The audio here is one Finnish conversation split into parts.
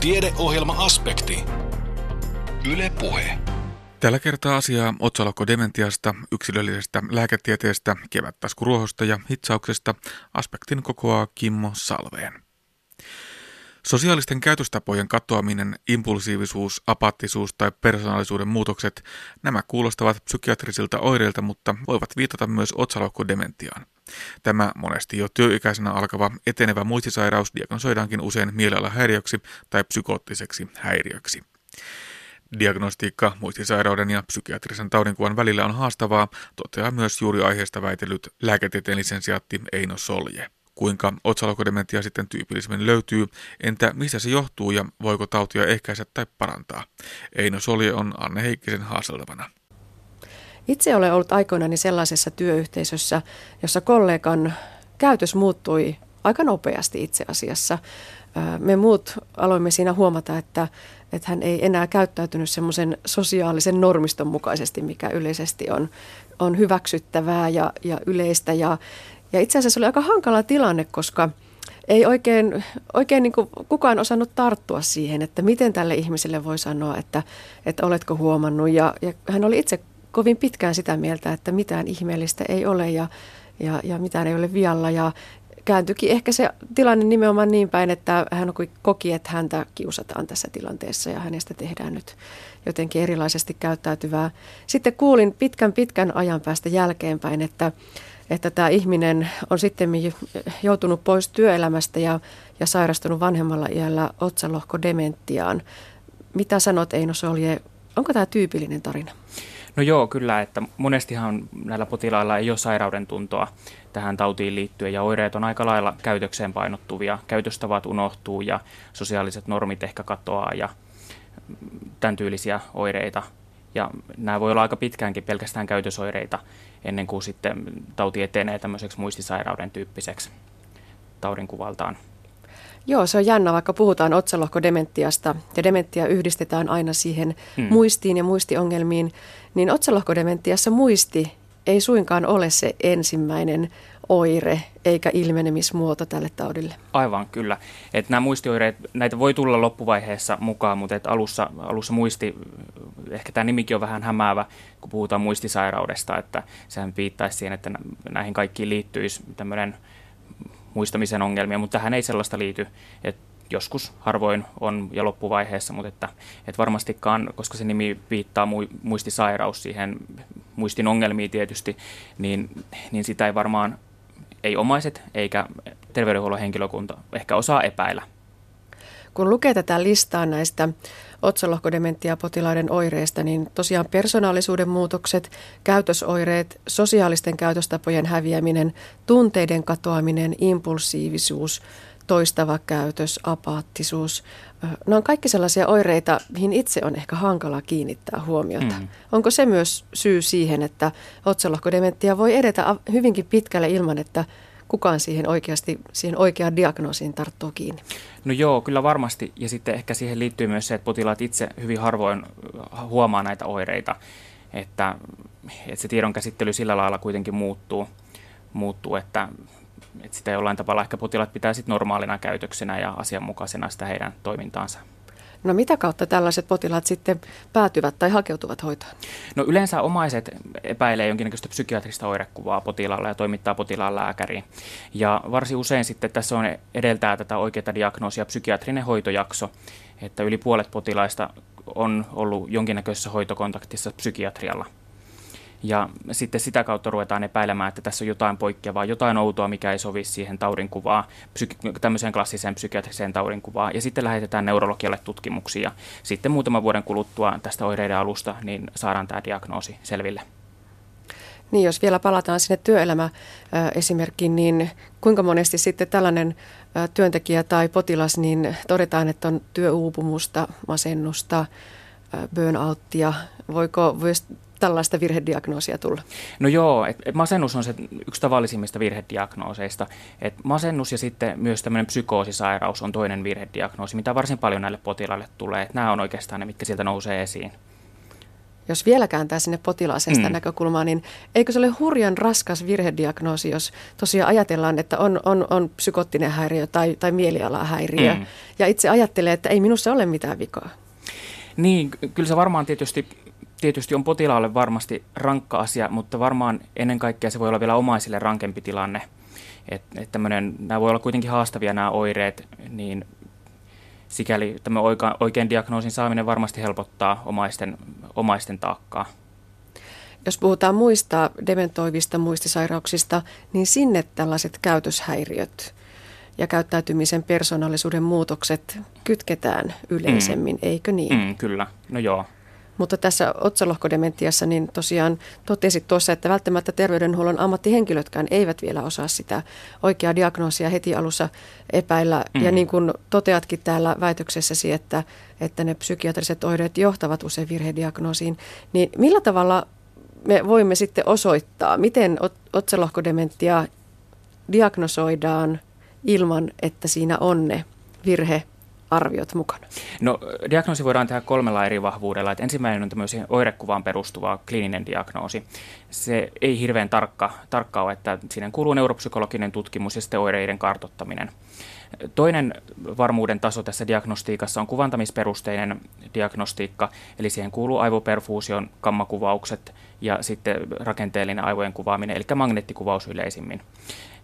Tiedeohjelma-aspekti. Yle Puhe. Tällä kertaa asiaa otsalokkodementiasta, yksilöllisestä lääketieteestä, kevättaskuruohosta ja hitsauksesta aspektin kokoaa Kimmo Salveen. Sosiaalisten käytöstapojen katoaminen, impulsiivisuus, apaattisuus tai persoonallisuuden muutokset, nämä kuulostavat psykiatrisilta oireilta, mutta voivat viitata myös otsalokkodementiaan. Tämä monesti jo työikäisenä alkava etenevä muistisairaus diagnosoidaankin usein mielialahäiriöksi tai psykoottiseksi häiriöksi. Diagnostiikka muistisairauden ja psykiatrisen taudinkuvan välillä on haastavaa, toteaa myös juuri aiheesta väitellyt lääketieteen lisensiaatti Eino Solje. Kuinka otsalokodementia sitten tyypillisemmin löytyy, entä mistä se johtuu ja voiko tautia ehkäistä tai parantaa? Eino Solje on Anne Heikkisen haaseltavana. Itse olen ollut aikoinani sellaisessa työyhteisössä, jossa kollegan käytös muuttui aika nopeasti itse asiassa. Me muut aloimme siinä huomata, että, että hän ei enää käyttäytynyt semmoisen sosiaalisen normiston mukaisesti, mikä yleisesti on, on hyväksyttävää ja, ja yleistä. Ja, ja itse asiassa oli aika hankala tilanne, koska ei oikein, oikein niin kukaan osannut tarttua siihen, että miten tälle ihmiselle voi sanoa, että, että oletko huomannut. Ja, ja hän oli itse kovin pitkään sitä mieltä, että mitään ihmeellistä ei ole ja, ja, ja mitään ei ole vialla. Ja kääntyikin ehkä se tilanne nimenomaan niin päin, että hän koki, että häntä kiusataan tässä tilanteessa ja hänestä tehdään nyt jotenkin erilaisesti käyttäytyvää. Sitten kuulin pitkän pitkän ajan päästä jälkeenpäin, että, että tämä ihminen on sitten joutunut pois työelämästä ja, ja sairastunut vanhemmalla iällä otsalohkodementiaan. Mitä sanot Eino Solje, onko tämä tyypillinen tarina? No joo, kyllä, että monestihan näillä potilailla ei ole sairauden tuntoa tähän tautiin liittyen ja oireet on aika lailla käytökseen painottuvia. Käytöstavat unohtuu ja sosiaaliset normit ehkä katoaa ja tämän tyylisiä oireita. Ja nämä voi olla aika pitkäänkin pelkästään käytösoireita ennen kuin sitten tauti etenee tämmöiseksi muistisairauden tyyppiseksi taudinkuvaltaan. Joo, se on jännä, vaikka puhutaan otsalohkodementiasta ja dementia yhdistetään aina siihen hmm. muistiin ja muistiongelmiin, niin otsalohkodementiassa muisti ei suinkaan ole se ensimmäinen oire eikä ilmenemismuoto tälle taudille. Aivan, kyllä. Et nämä muistioireet, näitä voi tulla loppuvaiheessa mukaan, mutta et alussa, alussa muisti, ehkä tämä nimikin on vähän hämäävä, kun puhutaan muistisairaudesta, että sehän viittaisi siihen, että näihin kaikkiin liittyisi tämmöinen muistamisen ongelmia, mutta tähän ei sellaista liity. Et joskus harvoin on ja loppuvaiheessa, mutta että, että varmastikaan, koska se nimi viittaa muistisairaus siihen muistin ongelmiin tietysti, niin, niin sitä ei varmaan ei omaiset eikä terveydenhuollon henkilökunta ehkä osaa epäillä. Kun lukee tätä listaa näistä otsalohkodementia-potilaiden oireista, niin tosiaan persoonallisuuden muutokset, käytösoireet, sosiaalisten käytöstapojen häviäminen, tunteiden katoaminen, impulsiivisuus, toistava käytös, apaattisuus. Nämä on kaikki sellaisia oireita, mihin itse on ehkä hankala kiinnittää huomiota. Mm. Onko se myös syy siihen, että otsalohkodementia voi edetä hyvinkin pitkälle ilman, että kukaan siihen oikeasti, siihen oikeaan diagnoosiin tarttuu kiinni? No joo, kyllä varmasti. Ja sitten ehkä siihen liittyy myös se, että potilaat itse hyvin harvoin huomaa näitä oireita, että, että se tiedon käsittely sillä lailla kuitenkin muuttuu, muuttuu että, että sitä jollain tavalla ehkä potilaat pitää sitten normaalina käytöksenä ja asianmukaisena sitä heidän toimintaansa. No mitä kautta tällaiset potilaat sitten päätyvät tai hakeutuvat hoitoon? No yleensä omaiset epäilee jonkinnäköistä psykiatrista oirekuvaa potilaalla ja toimittaa potilaan lääkäriin. Ja varsin usein sitten tässä on edeltää tätä oikeaa diagnoosia psykiatrinen hoitojakso, että yli puolet potilaista on ollut jonkinnäköisessä hoitokontaktissa psykiatrialla – ja sitten sitä kautta ruvetaan epäilemään, että tässä on jotain poikkeavaa, jotain outoa, mikä ei sovi siihen taudinkuvaan, psyki- tämmöiseen klassiseen psykiatriseen taudinkuvaan. Ja sitten lähetetään neurologialle tutkimuksia. Sitten muutaman vuoden kuluttua tästä oireiden alusta, niin saadaan tämä diagnoosi selville. Niin, jos vielä palataan sinne työelämäesimerkkiin, niin kuinka monesti sitten tällainen työntekijä tai potilas, niin todetaan, että on työuupumusta, masennusta, burnouttia. Voiko, tällaista virhediagnoosia tulla? No joo, et, et masennus on se yksi tavallisimmista virhediagnooseista. Et masennus ja sitten myös tämmöinen psykoosisairaus on toinen virhediagnoosi, mitä varsin paljon näille potilaille tulee. Et nämä on oikeastaan ne, mitkä sieltä nousee esiin. jos vielä kääntää sinne potilaaseen sitä Mm. näkökulmaa, niin eikö se ole hurjan raskas virhediagnoosi, jos tosiaan ajatellaan, että on, on, on psykoottinen häiriö tai, tai mielialahäiriö, Mm. ja itse ajattelee, että ei minussa ole mitään vikaa. Niin, ky- kyllä se varmaan tietysti, tietysti on potilaalle varmasti rankka asia, mutta varmaan ennen kaikkea se voi olla vielä omaisille rankempi tilanne. Et, et tämmönen, nämä voi olla kuitenkin haastavia nämä oireet, niin sikäli tämä oika, oikein diagnoosin saaminen varmasti helpottaa omaisten, omaisten taakkaa. Jos puhutaan muista dementoivista muistisairauksista, niin sinne tällaiset käytöshäiriöt ja käyttäytymisen persoonallisuuden muutokset kytketään yleisemmin, eikö niin? Mm, kyllä, no joo. Mutta tässä otsalohkodementiassa niin tosiaan totesit tuossa, että välttämättä terveydenhuollon ammattihenkilötkään eivät vielä osaa sitä oikeaa diagnoosia heti alussa epäillä. Mm. Ja niin kuin toteatkin täällä väitöksessäsi, että, että ne psykiatriset oireet johtavat usein virhediagnoosiin, niin millä tavalla me voimme sitten osoittaa, miten ot- otsalohkodementia diagnosoidaan ilman, että siinä on ne virhearviot mukana? No diagnoosi voidaan tehdä kolmella eri vahvuudella. Et ensimmäinen on tämmöisen oirekuvaan perustuva kliininen diagnoosi. Se ei hirveän tarkka, tarkka ole, että siinä kuuluu neuropsykologinen tutkimus ja sitten oireiden kartottaminen. Toinen varmuuden taso tässä diagnostiikassa on kuvantamisperusteinen diagnostiikka, eli siihen kuuluu aivoperfuusion kammakuvaukset ja sitten rakenteellinen aivojen kuvaaminen, eli magneettikuvaus yleisimmin.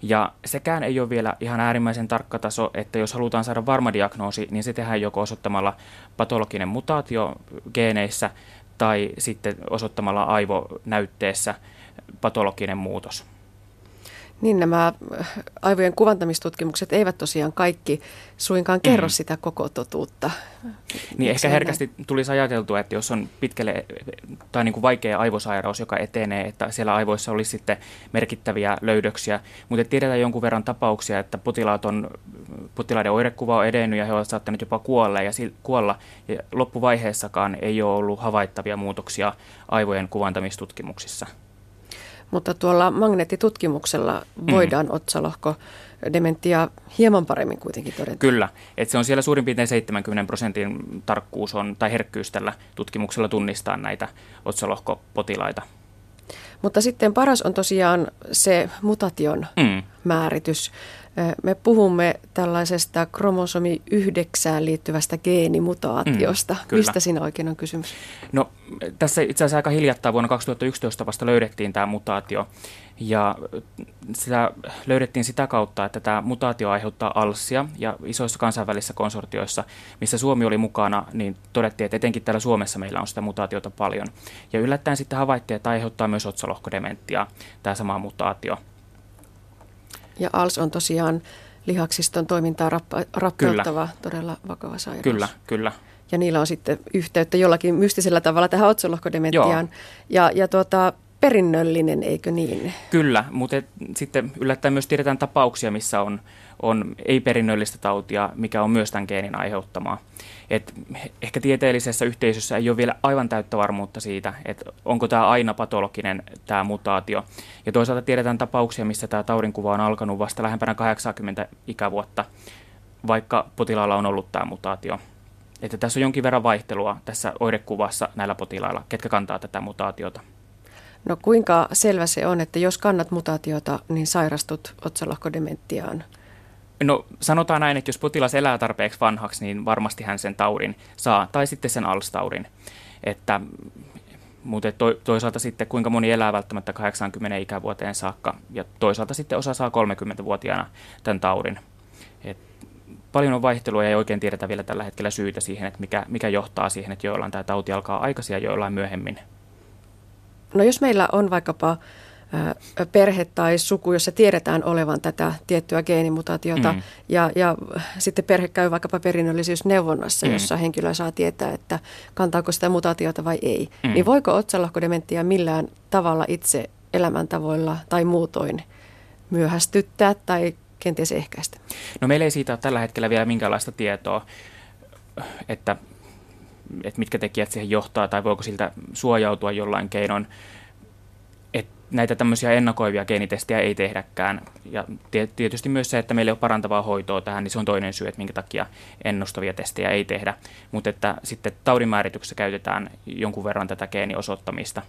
Ja sekään ei ole vielä ihan äärimmäisen tarkka taso, että jos halutaan saada varma diagnoosi, niin se tehdään joko osoittamalla patologinen mutaatio geeneissä tai sitten osoittamalla aivonäytteessä patologinen muutos. Niin nämä aivojen kuvantamistutkimukset eivät tosiaan kaikki suinkaan kerro Mm. sitä koko totuutta. Niin ehkä herkästi tulisi ajateltua, että jos on pitkälle tai niin kuin vaikea aivosairaus, joka etenee, että siellä aivoissa olisi sitten merkittäviä löydöksiä, mutta tiedetään jonkun verran tapauksia, että potilaat on, potilaiden oirekuva on edennyt ja he ovat saattaneet jopa kuolla ja, kuolla, ja loppuvaiheessakaan ei ole ollut havaittavia muutoksia aivojen kuvantamistutkimuksissa. Mutta tuolla magneettitutkimuksella Mm. voidaan otsalohko dementia hieman paremmin kuitenkin todeta. Kyllä, että se on siellä suurin piirtein 70 prosentin tarkkuus on, tai herkkyys tällä tutkimuksella tunnistaa näitä otsalohkopotilaita. Mutta sitten paras on tosiaan se mutation Mm. määritys. Me puhumme tällaisesta kromosomi 9 liittyvästä geenimutaatiosta. Mm, kyllä. Mistä siinä oikein on kysymys? No tässä itse asiassa aika hiljattain vuonna 2011 vasta löydettiin tämä mutaatio. Ja sitä löydettiin sitä kautta, että tämä mutaatio aiheuttaa alssia ja isoissa kansainvälisissä konsortioissa, missä Suomi oli mukana, niin todettiin, että etenkin täällä Suomessa meillä on sitä mutaatiota paljon. Ja yllättäen sitten havaittiin, että aiheuttaa myös otsalohkodementtia, tämä sama mutaatio. Ja ALS on tosiaan lihaksiston toimintaa rappa- rappeuttava, todella vakava sairaus. Kyllä, kyllä. Ja niillä on sitten yhteyttä jollakin mystisellä tavalla tähän otsalohkodementiaan. Ja, ja tuota, perinnöllinen, eikö niin? Kyllä, mutta et, sitten yllättäen myös tiedetään tapauksia, missä on, on ei-perinnöllistä tautia, mikä on myös tämän geenin aiheuttamaa. Et ehkä tieteellisessä yhteisössä ei ole vielä aivan täyttä varmuutta siitä, että onko tämä aina patologinen tämä mutaatio. Ja toisaalta tiedetään tapauksia, missä tämä taudinkuva on alkanut vasta lähempänä 80 ikävuotta, vaikka potilaalla on ollut tämä mutaatio. Että tässä on jonkin verran vaihtelua tässä oirekuvassa näillä potilailla, ketkä kantaa tätä mutaatiota. No kuinka selvä se on, että jos kannat mutaatiota, niin sairastut otsalohkodementiaan? No sanotaan näin, että jos potilas elää tarpeeksi vanhaksi, niin varmasti hän sen taudin saa, tai sitten sen ALS-taudin. Että, mutta to, toisaalta sitten kuinka moni elää välttämättä 80 ikävuoteen saakka, ja toisaalta sitten osa saa 30-vuotiaana tämän taudin. Et paljon on vaihtelua ja ei oikein tiedetä vielä tällä hetkellä syytä siihen, että mikä, mikä johtaa siihen, että joillain tämä tauti alkaa aikaisin ja joillain myöhemmin. No jos meillä on vaikkapa perhe tai suku, jossa tiedetään olevan tätä tiettyä geenimutaatiota Mm. ja, ja sitten perhe käy vaikkapa perinnöllisyysneuvonnassa, Mm. jossa henkilö saa tietää, että kantaako sitä mutaatiota vai ei, Mm. niin voiko otsalohkodementia millään tavalla itse elämäntavoilla tai muutoin myöhästyttää tai kenties ehkäistä? No meillä ei siitä ole tällä hetkellä vielä minkäänlaista tietoa, että, että mitkä tekijät siihen johtaa tai voiko siltä suojautua jollain keinoin. Näitä tämmöisiä ennakoivia geenitestejä ei tehdäkään. Ja tietysti myös se, että meillä ei ole parantavaa hoitoa tähän, niin se on toinen syy, että minkä takia ennustavia testejä ei tehdä. Mutta että sitten taudinmäärityksessä käytetään jonkun verran tätä geeniosoittamista.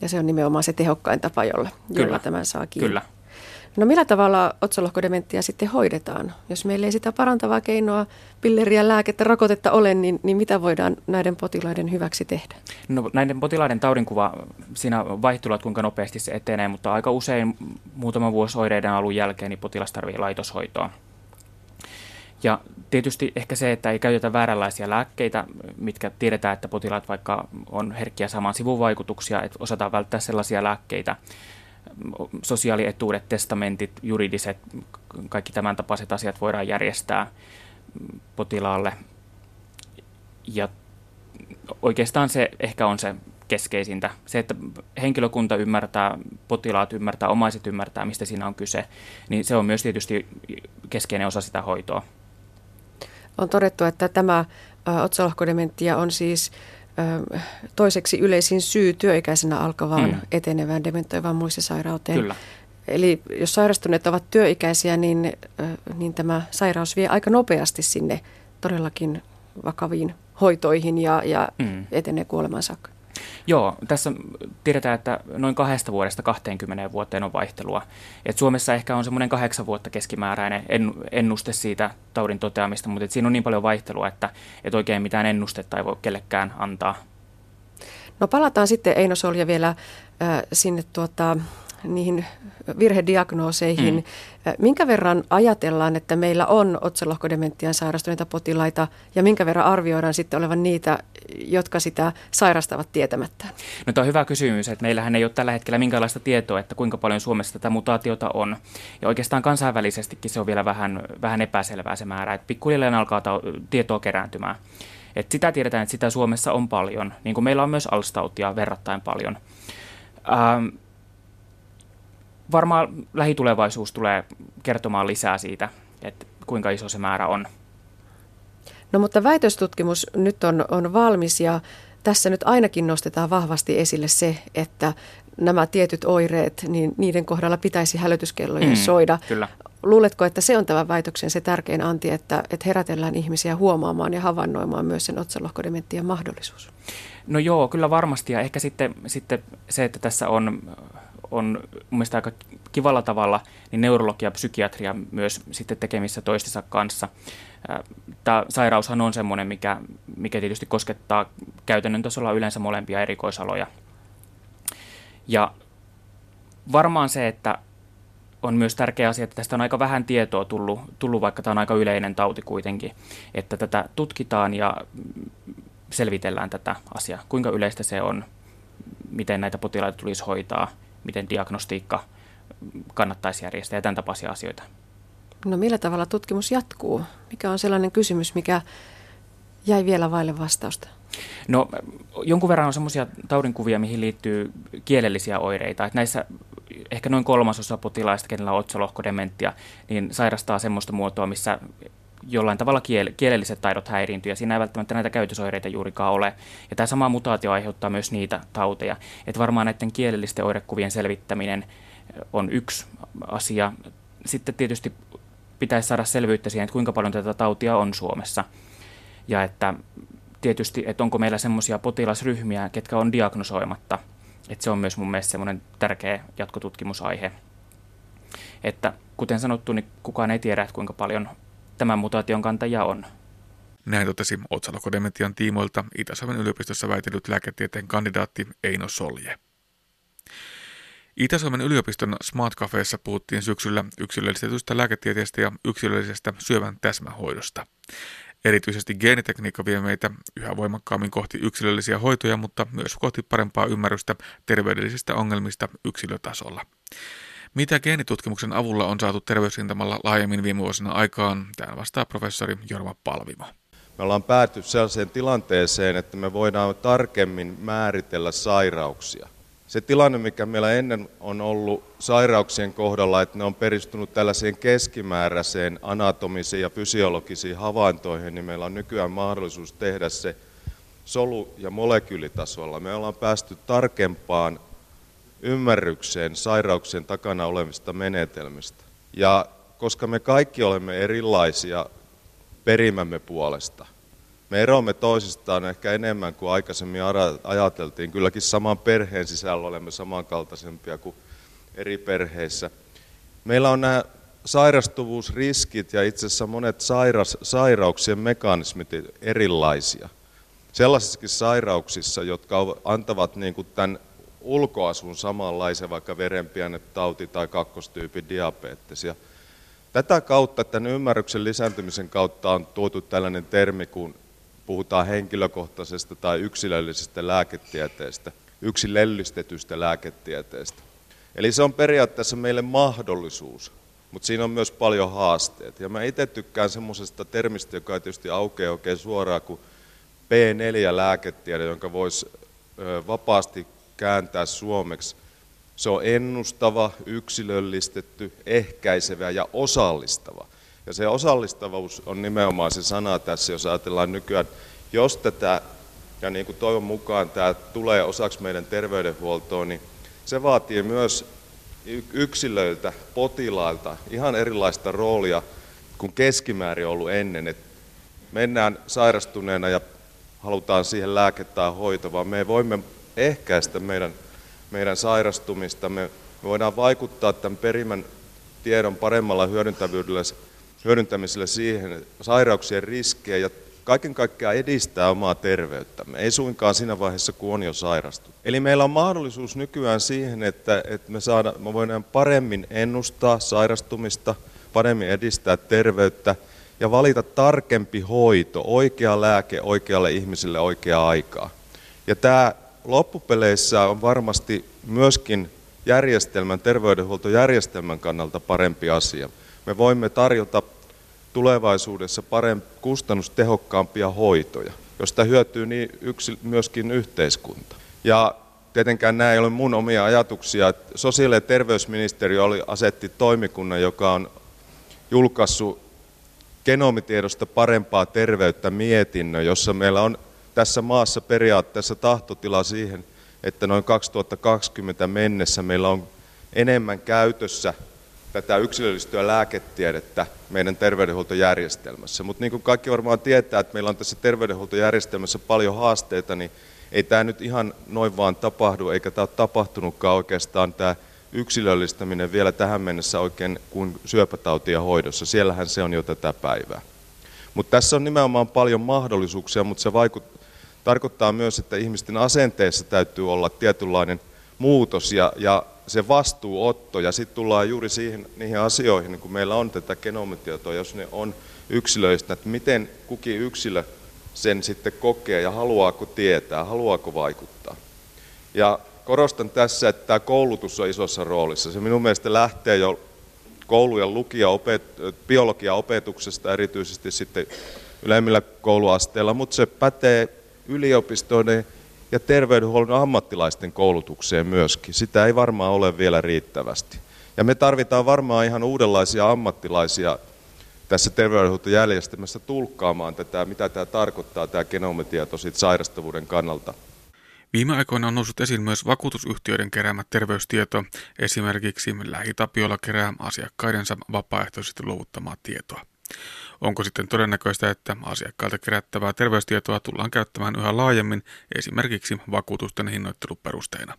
Ja se on nimenomaan se tehokkain tapa, jolla, jolla tämän saa kiinni. Kyllä. No millä tavalla otsalohkodementtia sitten hoidetaan? Jos meillä ei sitä parantavaa keinoa, pilleriä, lääkettä, rokotetta ole, niin, niin mitä voidaan näiden potilaiden hyväksi tehdä? No näiden potilaiden taudinkuva, siinä vaihtelut kuinka nopeasti se etenee, mutta aika usein muutama vuosi oireiden alun jälkeen niin potilas tarvitsee laitoshoitoa. Ja tietysti ehkä se, että ei käytetä vääränlaisia lääkkeitä, mitkä tiedetään, että potilaat vaikka on herkkiä saamaan sivuvaikutuksia, että osataan välttää sellaisia lääkkeitä, sosiaalietuudet, testamentit, juridiset, kaikki tämän tapaiset asiat voidaan järjestää potilaalle. Ja oikeastaan se ehkä on se keskeisintä. Se, että henkilökunta ymmärtää, potilaat ymmärtää, omaiset ymmärtää, mistä siinä on kyse, niin se on myös tietysti keskeinen osa sitä hoitoa. On todettu, että tämä otsalohkodementia on siis toiseksi yleisin syy työikäisenä alkavaan mm. etenevään dementoivaan muistisairauteen. Kyllä. Eli jos sairastuneet ovat työikäisiä, niin, niin tämä sairaus vie aika nopeasti sinne todellakin vakaviin hoitoihin ja, ja mm. etenee kuoleman saakka. Joo, tässä tiedetään, että noin kahdesta vuodesta 20 vuoteen on vaihtelua. Et Suomessa ehkä on semmoinen kahdeksan vuotta keskimääräinen ennuste siitä taudin toteamista, mutta siinä on niin paljon vaihtelua, että et oikein mitään ennustetta ei voi kellekään antaa. No palataan sitten Eino Solja vielä äh, sinne tuota, niihin virhediagnooseihin. Mm. Minkä verran ajatellaan, että meillä on otsalohkodementian sairastuneita potilaita ja minkä verran arvioidaan sitten olevan niitä, jotka sitä sairastavat tietämättä? No tämä on hyvä kysymys, että meillähän ei ole tällä hetkellä minkäänlaista tietoa, että kuinka paljon Suomessa tätä mutaatiota on. Ja oikeastaan kansainvälisestikin se on vielä vähän, vähän epäselvää se määrä, että pikkuhilleen alkaa ta- tietoa kerääntymään. Et sitä tiedetään, että sitä Suomessa on paljon, niin kuin meillä on myös alstautia verrattain paljon. Ähm, varmaan lähitulevaisuus tulee kertomaan lisää siitä, että kuinka iso se määrä on. No mutta väitöstutkimus nyt on, on valmis ja tässä nyt ainakin nostetaan vahvasti esille se, että nämä tietyt oireet, niin niiden kohdalla pitäisi hälytyskellojen mm, soida. Kyllä. Luuletko, että se on tämän väitöksen se tärkein anti, että, että herätellään ihmisiä huomaamaan ja havainnoimaan myös sen otsalohkodementtian mahdollisuus? No joo, kyllä varmasti. Ja ehkä sitten, sitten se, että tässä on on mun aika kivalla tavalla niin neurologia ja psykiatria myös sitten tekemissä toistensa kanssa. Tämä sairaushan on semmoinen, mikä, mikä tietysti koskettaa käytännön tasolla yleensä molempia erikoisaloja. Ja varmaan se, että on myös tärkeä asia, että tästä on aika vähän tietoa tullut, tullut, vaikka tämä on aika yleinen tauti kuitenkin, että tätä tutkitaan ja selvitellään tätä asiaa, kuinka yleistä se on, miten näitä potilaita tulisi hoitaa – miten diagnostiikka kannattaisi järjestää ja tämän tapaisia asioita. No millä tavalla tutkimus jatkuu? Mikä on sellainen kysymys, mikä jäi vielä vaille vastausta? No jonkun verran on semmoisia taudinkuvia, mihin liittyy kielellisiä oireita. Että näissä ehkä noin kolmasosa potilaista, kenellä on otsalohkodementia, niin sairastaa semmoista muotoa, missä jollain tavalla kiel- kielelliset taidot häiriintyy, ja siinä ei välttämättä näitä käytösoireita juurikaan ole. Ja tämä sama mutaatio aiheuttaa myös niitä tauteja. Että varmaan näiden kielellisten oirekuvien selvittäminen on yksi asia. Sitten tietysti pitäisi saada selvyyttä siihen, että kuinka paljon tätä tautia on Suomessa. Ja että tietysti, että onko meillä semmoisia potilasryhmiä, ketkä on diagnosoimatta. Että se on myös mun mielestä semmoinen tärkeä jatkotutkimusaihe. Että kuten sanottu, niin kukaan ei tiedä, että kuinka paljon tämän mutaation kantaja on. Näin totesi otsalokodementian tiimoilta Itä-Suomen yliopistossa väitellyt lääketieteen kandidaatti Eino Solje. Itä-Suomen yliopiston Smart Cafeessa puhuttiin syksyllä yksilöllistetystä lääketieteestä ja yksilöllisestä syövän täsmähoidosta. Erityisesti geenitekniikka vie meitä yhä voimakkaammin kohti yksilöllisiä hoitoja, mutta myös kohti parempaa ymmärrystä terveydellisistä ongelmista yksilötasolla. Mitä geenitutkimuksen avulla on saatu terveysrintamalla laajemmin viime vuosina aikaan, tähän vastaa professori Jorma Palvimo. Me ollaan pääty sellaiseen tilanteeseen, että me voidaan tarkemmin määritellä sairauksia. Se tilanne, mikä meillä ennen on ollut sairauksien kohdalla, että ne on peristunut tällaiseen keskimääräiseen anatomisiin ja fysiologisiin havaintoihin, niin meillä on nykyään mahdollisuus tehdä se solu- ja molekyylitasolla. Me ollaan päästy tarkempaan ymmärrykseen sairauksien takana olevista menetelmistä. Ja koska me kaikki olemme erilaisia perimämme puolesta, me eroamme toisistaan ehkä enemmän kuin aikaisemmin ajateltiin. Kylläkin saman perheen sisällä olemme samankaltaisempia kuin eri perheissä. Meillä on nämä sairastuvuusriskit ja itse asiassa monet sairauksien mekanismit erilaisia. Sellaisissakin sairauksissa, jotka antavat niin kuin tämän ulkoasun samanlaisen, vaikka verenpienetauti tai kakkostyypin diabetes. Ja tätä kautta, tämän ymmärryksen lisääntymisen kautta on tuotu tällainen termi, kun puhutaan henkilökohtaisesta tai yksilöllisestä lääketieteestä, yksilöllistetystä lääketieteestä. Eli se on periaatteessa meille mahdollisuus, mutta siinä on myös paljon haasteet. Ja mä itse tykkään semmoisesta termistä, joka ei tietysti aukeaa oikein suoraan kuin P4-lääketiede, jonka voisi vapaasti kääntää suomeksi. Se on ennustava, yksilöllistetty, ehkäisevä ja osallistava. Ja se osallistavuus on nimenomaan se sana tässä, jos ajatellaan nykyään, jos tätä, ja niin kuin toivon mukaan tämä tulee osaksi meidän terveydenhuoltoa, niin se vaatii myös yksilöiltä, potilailta ihan erilaista roolia kuin keskimäärin ollut ennen. Et mennään sairastuneena ja halutaan siihen lääkettä tai hoito, vaan me voimme ehkäistä meidän, meidän sairastumista. Me, voidaan vaikuttaa tämän perimän tiedon paremmalla hyödyntävyydellä, hyödyntämisellä siihen sairauksien riskejä ja kaiken kaikkiaan edistää omaa terveyttämme, ei suinkaan siinä vaiheessa, kun on jo sairastunut. Eli meillä on mahdollisuus nykyään siihen, että, että me, saada, me voidaan paremmin ennustaa sairastumista, paremmin edistää terveyttä ja valita tarkempi hoito, oikea lääke oikealle ihmiselle oikeaa aikaa. Ja tämä loppupeleissä on varmasti myöskin järjestelmän, terveydenhuoltojärjestelmän kannalta parempi asia. Me voimme tarjota tulevaisuudessa parempi, kustannustehokkaampia hoitoja, josta hyötyy niin yksi, myöskin yhteiskunta. Ja tietenkään nämä ei ole mun omia ajatuksia. Sosiaali- ja terveysministeriö oli, asetti toimikunnan, joka on julkaissut genomitiedosta parempaa terveyttä mietinnön, jossa meillä on tässä maassa periaatteessa tahtotila siihen, että noin 2020 mennessä meillä on enemmän käytössä tätä yksilöllistöä lääketiedettä meidän terveydenhuoltojärjestelmässä. Mutta niin kuin kaikki varmaan tietää, että meillä on tässä terveydenhuoltojärjestelmässä paljon haasteita, niin ei tämä nyt ihan noin vaan tapahdu, eikä tämä ole tapahtunutkaan oikeastaan tämä yksilöllistäminen vielä tähän mennessä oikein kuin syöpätautia hoidossa. Siellähän se on jo tätä päivää. Mutta tässä on nimenomaan paljon mahdollisuuksia, mutta se vaikut, tarkoittaa myös, että ihmisten asenteessa täytyy olla tietynlainen muutos ja, ja se vastuuotto. Ja sitten tullaan juuri siihen, niihin asioihin, kun meillä on tätä genomitietoa, jos ne on yksilöistä, että miten kukin yksilö sen sitten kokee ja haluaako tietää, haluaako vaikuttaa. Ja korostan tässä, että tämä koulutus on isossa roolissa. Se minun mielestä lähtee jo koulujen lukija opet, biologiaopetuksesta erityisesti sitten ylemmillä kouluasteilla, mutta se pätee yliopistoiden ja terveydenhuollon ammattilaisten koulutukseen myöskin. Sitä ei varmaan ole vielä riittävästi. Ja me tarvitaan varmaan ihan uudenlaisia ammattilaisia tässä terveydenhuoltojärjestelmässä tulkkaamaan tätä, mitä tämä tarkoittaa, tämä genomitieto siitä sairastavuuden kannalta. Viime aikoina on noussut esiin myös vakuutusyhtiöiden keräämä terveystieto. Esimerkiksi Lähitapiola kerää asiakkaidensa vapaaehtoisesti luovuttamaa tietoa. Onko sitten todennäköistä, että asiakkailta kerättävää terveystietoa tullaan käyttämään yhä laajemmin esimerkiksi vakuutusten hinnoitteluperusteina?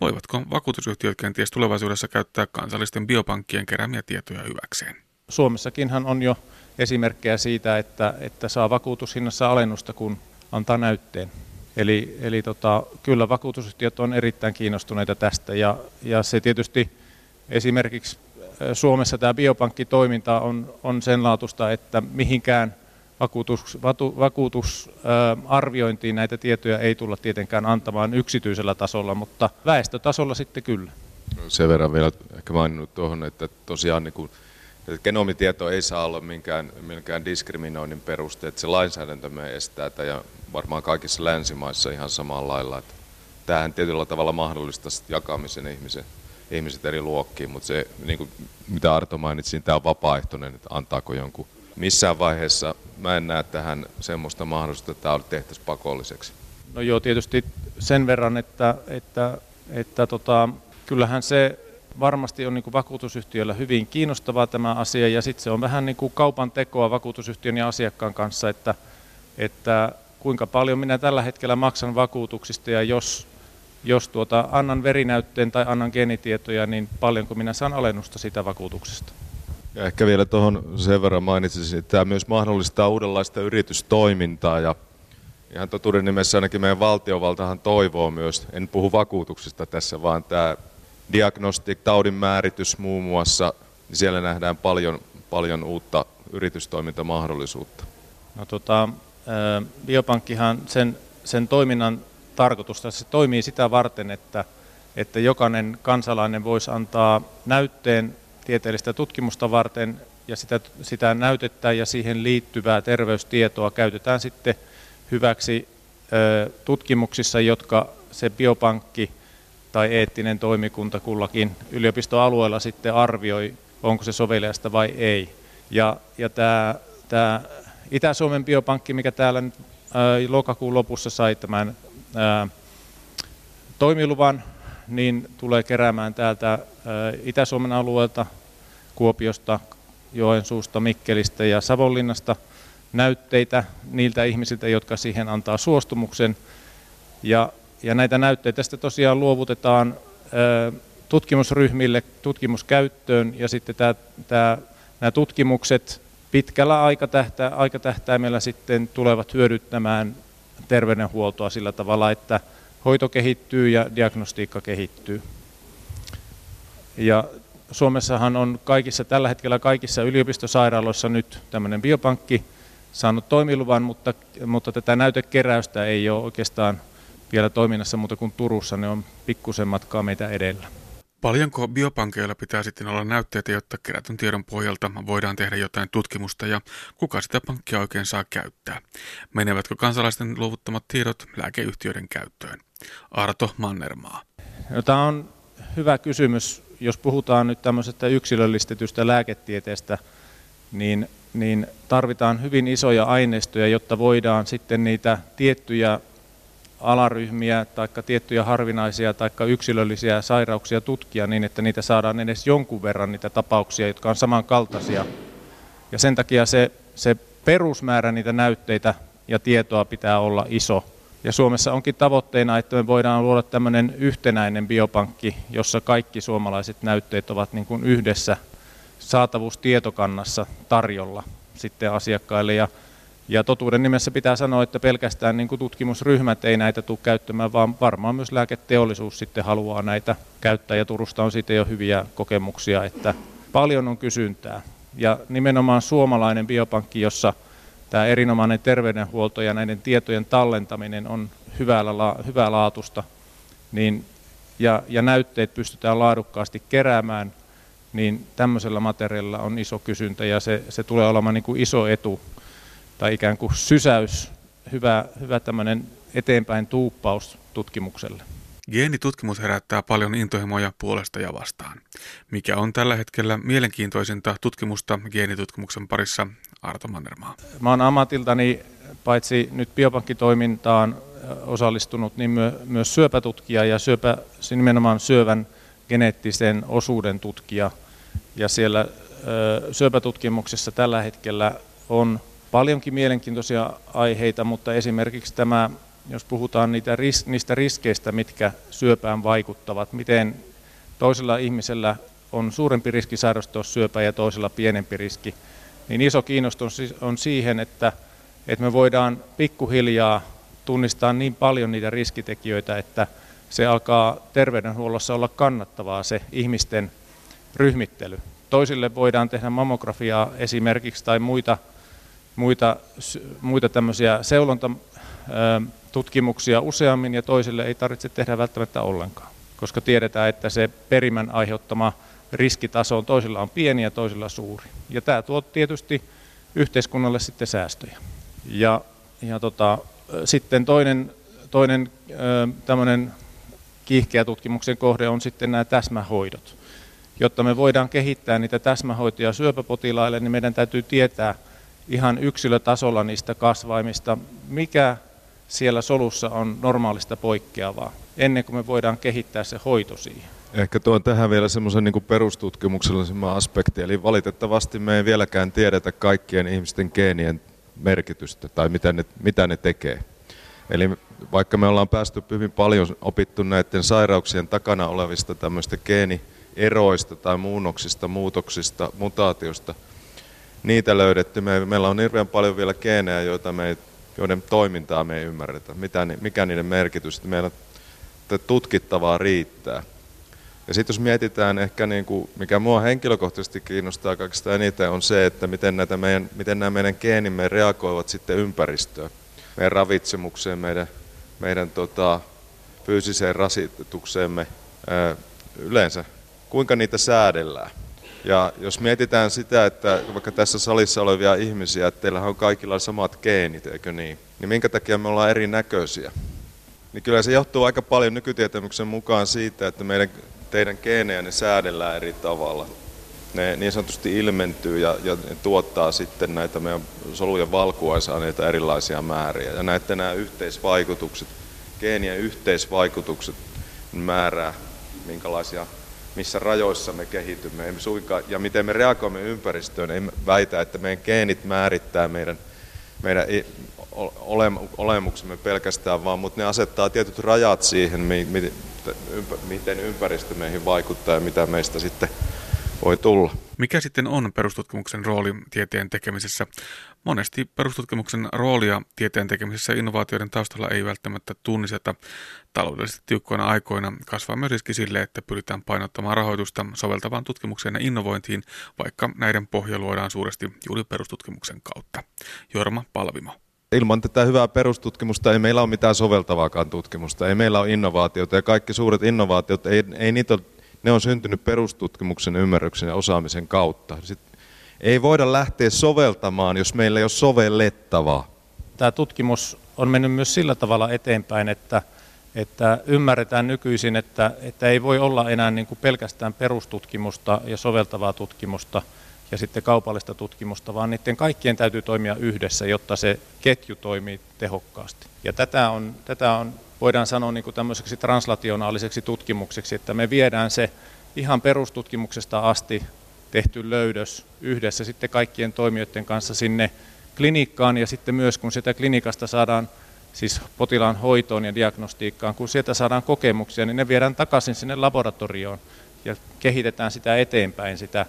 Voivatko vakuutusyhtiöt kenties tulevaisuudessa käyttää kansallisten biopankkien keräämiä tietoja hyväkseen? Suomessakinhan on jo esimerkkejä siitä, että, että saa vakuutushinnassa alennusta, kun antaa näytteen. Eli, eli tota, kyllä vakuutusyhtiöt on erittäin kiinnostuneita tästä ja, ja se tietysti esimerkiksi Suomessa tämä biopankkitoiminta on, on sen laatusta, että mihinkään vakuutus, vakuutusarviointiin näitä tietoja ei tulla tietenkään antamaan yksityisellä tasolla, mutta väestötasolla sitten kyllä. Sen verran vielä ehkä maininnut tuohon, että tosiaan niin kuin, genomitieto ei saa olla minkään, minkään diskriminoinnin peruste, että se lainsäädäntö me estää tätä ja varmaan kaikissa länsimaissa ihan samalla lailla. Että tämähän tietyllä tavalla mahdollistaa jakamisen ihmisen ihmiset eri luokkiin, mutta se, niin kuin mitä Arto mainitsi, niin tämä on vapaaehtoinen, että antaako jonkun. Missään vaiheessa mä en näe tähän semmoista mahdollisuutta, että tämä tehtäisiin pakolliseksi. No joo, tietysti sen verran, että, että että tota, kyllähän se varmasti on niin kuin vakuutusyhtiöllä hyvin kiinnostavaa tämä asia ja sitten se on vähän niin kuin kaupan tekoa vakuutusyhtiön ja asiakkaan kanssa, että, että kuinka paljon minä tällä hetkellä maksan vakuutuksista ja jos, jos tuota, annan verinäytteen tai annan genitietoja, niin paljonko minä saan alennusta sitä vakuutuksesta. Ja ehkä vielä tuohon sen verran mainitsisin, että tämä myös mahdollistaa uudenlaista yritystoimintaa ja ihan totuuden nimessä ainakin meidän valtiovaltahan toivoo myös, en puhu vakuutuksista tässä, vaan tämä diagnostik, taudin määritys muun muassa, niin siellä nähdään paljon, paljon uutta yritystoimintamahdollisuutta. No tota, biopankkihan sen, sen toiminnan tarkoitusta, se toimii sitä varten, että, että jokainen kansalainen voisi antaa näytteen tieteellistä tutkimusta varten ja sitä, sitä näytettä ja siihen liittyvää terveystietoa käytetään sitten hyväksi tutkimuksissa, jotka se biopankki tai eettinen toimikunta kullakin yliopistoalueella sitten arvioi, onko se soveliasta vai ei. Ja, ja tämä, tämä Itä-Suomen biopankki, mikä täällä nyt lokakuun lopussa sai tämän toimiluvan, niin tulee keräämään täältä Itä-Suomen alueelta, Kuopiosta, Joensuusta, Mikkelistä ja Savonlinnasta näytteitä niiltä ihmisiltä, jotka siihen antaa suostumuksen. Ja, ja näitä näytteitä sitten tosiaan luovutetaan tutkimusryhmille tutkimuskäyttöön ja sitten tämä, tämä, nämä tutkimukset pitkällä aikatähtä, aikatähtäimellä sitten tulevat hyödyttämään terveydenhuoltoa sillä tavalla, että hoito kehittyy ja diagnostiikka kehittyy. Ja Suomessahan on kaikissa, tällä hetkellä kaikissa yliopistosairaaloissa nyt tämmöinen biopankki saanut toimiluvan, mutta, mutta tätä näytekeräystä ei ole oikeastaan vielä toiminnassa muuta kuin Turussa, ne on pikkusen matkaa meitä edellä. Paljonko biopankeilla pitää sitten olla näytteitä, jotta kerätyn tiedon pohjalta voidaan tehdä jotain tutkimusta ja kuka sitä pankkia oikein saa käyttää? Menevätkö kansalaisten luovuttamat tiedot lääkeyhtiöiden käyttöön? Arto Mannermaa. No, tämä on hyvä kysymys. Jos puhutaan nyt tämmöisestä yksilöllistetystä lääketieteestä, niin, niin tarvitaan hyvin isoja aineistoja, jotta voidaan sitten niitä tiettyjä alaryhmiä tai tiettyjä harvinaisia tai yksilöllisiä sairauksia tutkia niin, että niitä saadaan edes jonkun verran niitä tapauksia, jotka on samankaltaisia. Ja sen takia se, se perusmäärä niitä näytteitä ja tietoa pitää olla iso. Ja Suomessa onkin tavoitteena, että me voidaan luoda tämmöinen yhtenäinen biopankki, jossa kaikki suomalaiset näytteet ovat niin kuin yhdessä saatavuustietokannassa tarjolla sitten asiakkaille. Ja ja totuuden nimessä pitää sanoa, että pelkästään niin kuin tutkimusryhmät ei näitä tule käyttämään, vaan varmaan myös lääketeollisuus sitten haluaa näitä käyttää. Ja Turusta on siitä jo hyviä kokemuksia, että paljon on kysyntää. Ja nimenomaan suomalainen biopankki, jossa tämä erinomainen terveydenhuolto ja näiden tietojen tallentaminen on hyvällä, hyvää laatusta, niin, ja, ja näytteet pystytään laadukkaasti keräämään, niin tämmöisellä materiaalilla on iso kysyntä ja se, se tulee olemaan niin kuin iso etu tai ikään kuin sysäys, hyvä, hyvä tämmöinen eteenpäin tuuppaus tutkimukselle. Geenitutkimus herättää paljon intohimoja puolesta ja vastaan. Mikä on tällä hetkellä mielenkiintoisinta tutkimusta geenitutkimuksen parissa, Arto Mannermaa? Mä oon ammatiltani paitsi nyt biopankkitoimintaan osallistunut, niin myö, myös syöpätutkija ja syöpä, nimenomaan syövän geneettisen osuuden tutkija. Ja siellä ö, syöpätutkimuksessa tällä hetkellä on paljonkin mielenkiintoisia aiheita, mutta esimerkiksi tämä, jos puhutaan niitä, niistä riskeistä, mitkä syöpään vaikuttavat, miten toisella ihmisellä on suurempi riski sairastua syöpään ja toisella pienempi riski, niin iso kiinnostus on siihen, että, että me voidaan pikkuhiljaa tunnistaa niin paljon niitä riskitekijöitä, että se alkaa terveydenhuollossa olla kannattavaa se ihmisten ryhmittely. Toisille voidaan tehdä mammografiaa esimerkiksi tai muita muita, muita tämmöisiä seulontatutkimuksia useammin ja toisille ei tarvitse tehdä välttämättä ollenkaan, koska tiedetään, että se perimän aiheuttama riskitaso on toisilla on pieni ja toisilla suuri. Ja tämä tuo tietysti yhteiskunnalle sitten säästöjä. Ja, ja tota, sitten toinen, toinen tämmöinen kiihkeä tutkimuksen kohde on sitten nämä täsmähoidot. Jotta me voidaan kehittää niitä täsmähoitoja syöpäpotilaille, niin meidän täytyy tietää, ihan yksilötasolla niistä kasvaimista, mikä siellä solussa on normaalista poikkeavaa, ennen kuin me voidaan kehittää se hoito siihen. Ehkä tuon tähän vielä semmoisen niin perustutkimuksellisemman aspekti, eli valitettavasti me ei vieläkään tiedetä kaikkien ihmisten geenien merkitystä tai mitä ne, mitä ne tekee. Eli vaikka me ollaan päästy hyvin paljon opittu näiden sairauksien takana olevista tämmöistä geenieroista tai muunnoksista, muutoksista, mutaatiosta, niitä löydetty. Me, meillä on hirveän paljon vielä geenejä, joita me ei, joiden toimintaa me ei ymmärretä, mitä, mikä niiden merkitys. Meillä tutkittavaa riittää. Ja sitten jos mietitään ehkä, niin kuin, mikä mua henkilökohtaisesti kiinnostaa kaikista eniten, on se, että miten, näitä meidän, miten nämä meidän geenimme reagoivat sitten ympäristöön, meidän ravitsemukseen, meidän, meidän tota, fyysiseen rasitukseemme ää, yleensä, kuinka niitä säädellään. Ja jos mietitään sitä, että vaikka tässä salissa olevia ihmisiä, että teillä on kaikilla samat geenit, eikö niin, niin minkä takia me ollaan erinäköisiä? Niin kyllä se johtuu aika paljon nykytietämyksen mukaan siitä, että meidän teidän geenejä ne säädellään eri tavalla. Ne niin sanotusti ilmentyy ja, ja tuottaa sitten näitä meidän solujen valkuaisaineita erilaisia määriä. Ja näette nämä yhteisvaikutukset, geenien yhteisvaikutukset määrää, minkälaisia, missä rajoissa me kehitymme ei suinkaan, ja miten me reagoimme ympäristöön. Ei väitä, että meidän geenit määrittää meidän, meidän olemuksemme pelkästään vaan, mutta ne asettaa tietyt rajat siihen, miten ympäristö meihin vaikuttaa ja mitä meistä sitten voi tulla. Mikä sitten on perustutkimuksen rooli tieteen tekemisessä? Monesti perustutkimuksen roolia tieteen tekemisessä innovaatioiden taustalla ei välttämättä tunnisteta. Taloudellisesti tiukkoina aikoina kasvaa myös riski sille, että pyritään painottamaan rahoitusta soveltavaan tutkimukseen ja innovointiin, vaikka näiden pohja luodaan suuresti juuri perustutkimuksen kautta. Jorma Palvimo ilman tätä hyvää perustutkimusta ei meillä ole mitään soveltavaakaan tutkimusta, ei meillä ole innovaatiota ja kaikki suuret innovaatiot, ei, ei niitä ne on syntynyt perustutkimuksen ymmärryksen ja osaamisen kautta. Sitten ei voida lähteä soveltamaan, jos meillä ei ole sovellettavaa. Tämä tutkimus on mennyt myös sillä tavalla eteenpäin, että, että ymmärretään nykyisin, että, että ei voi olla enää niin kuin pelkästään perustutkimusta ja soveltavaa tutkimusta – ja sitten kaupallista tutkimusta, vaan niiden kaikkien täytyy toimia yhdessä, jotta se ketju toimii tehokkaasti. Ja tätä on, tätä on voidaan sanoa niin kuin tämmöiseksi translationaaliseksi tutkimukseksi, että me viedään se ihan perustutkimuksesta asti tehty löydös yhdessä sitten kaikkien toimijoiden kanssa sinne klinikkaan ja sitten myös kun sitä klinikasta saadaan siis potilaan hoitoon ja diagnostiikkaan, kun sieltä saadaan kokemuksia, niin ne viedään takaisin sinne laboratorioon ja kehitetään sitä eteenpäin, sitä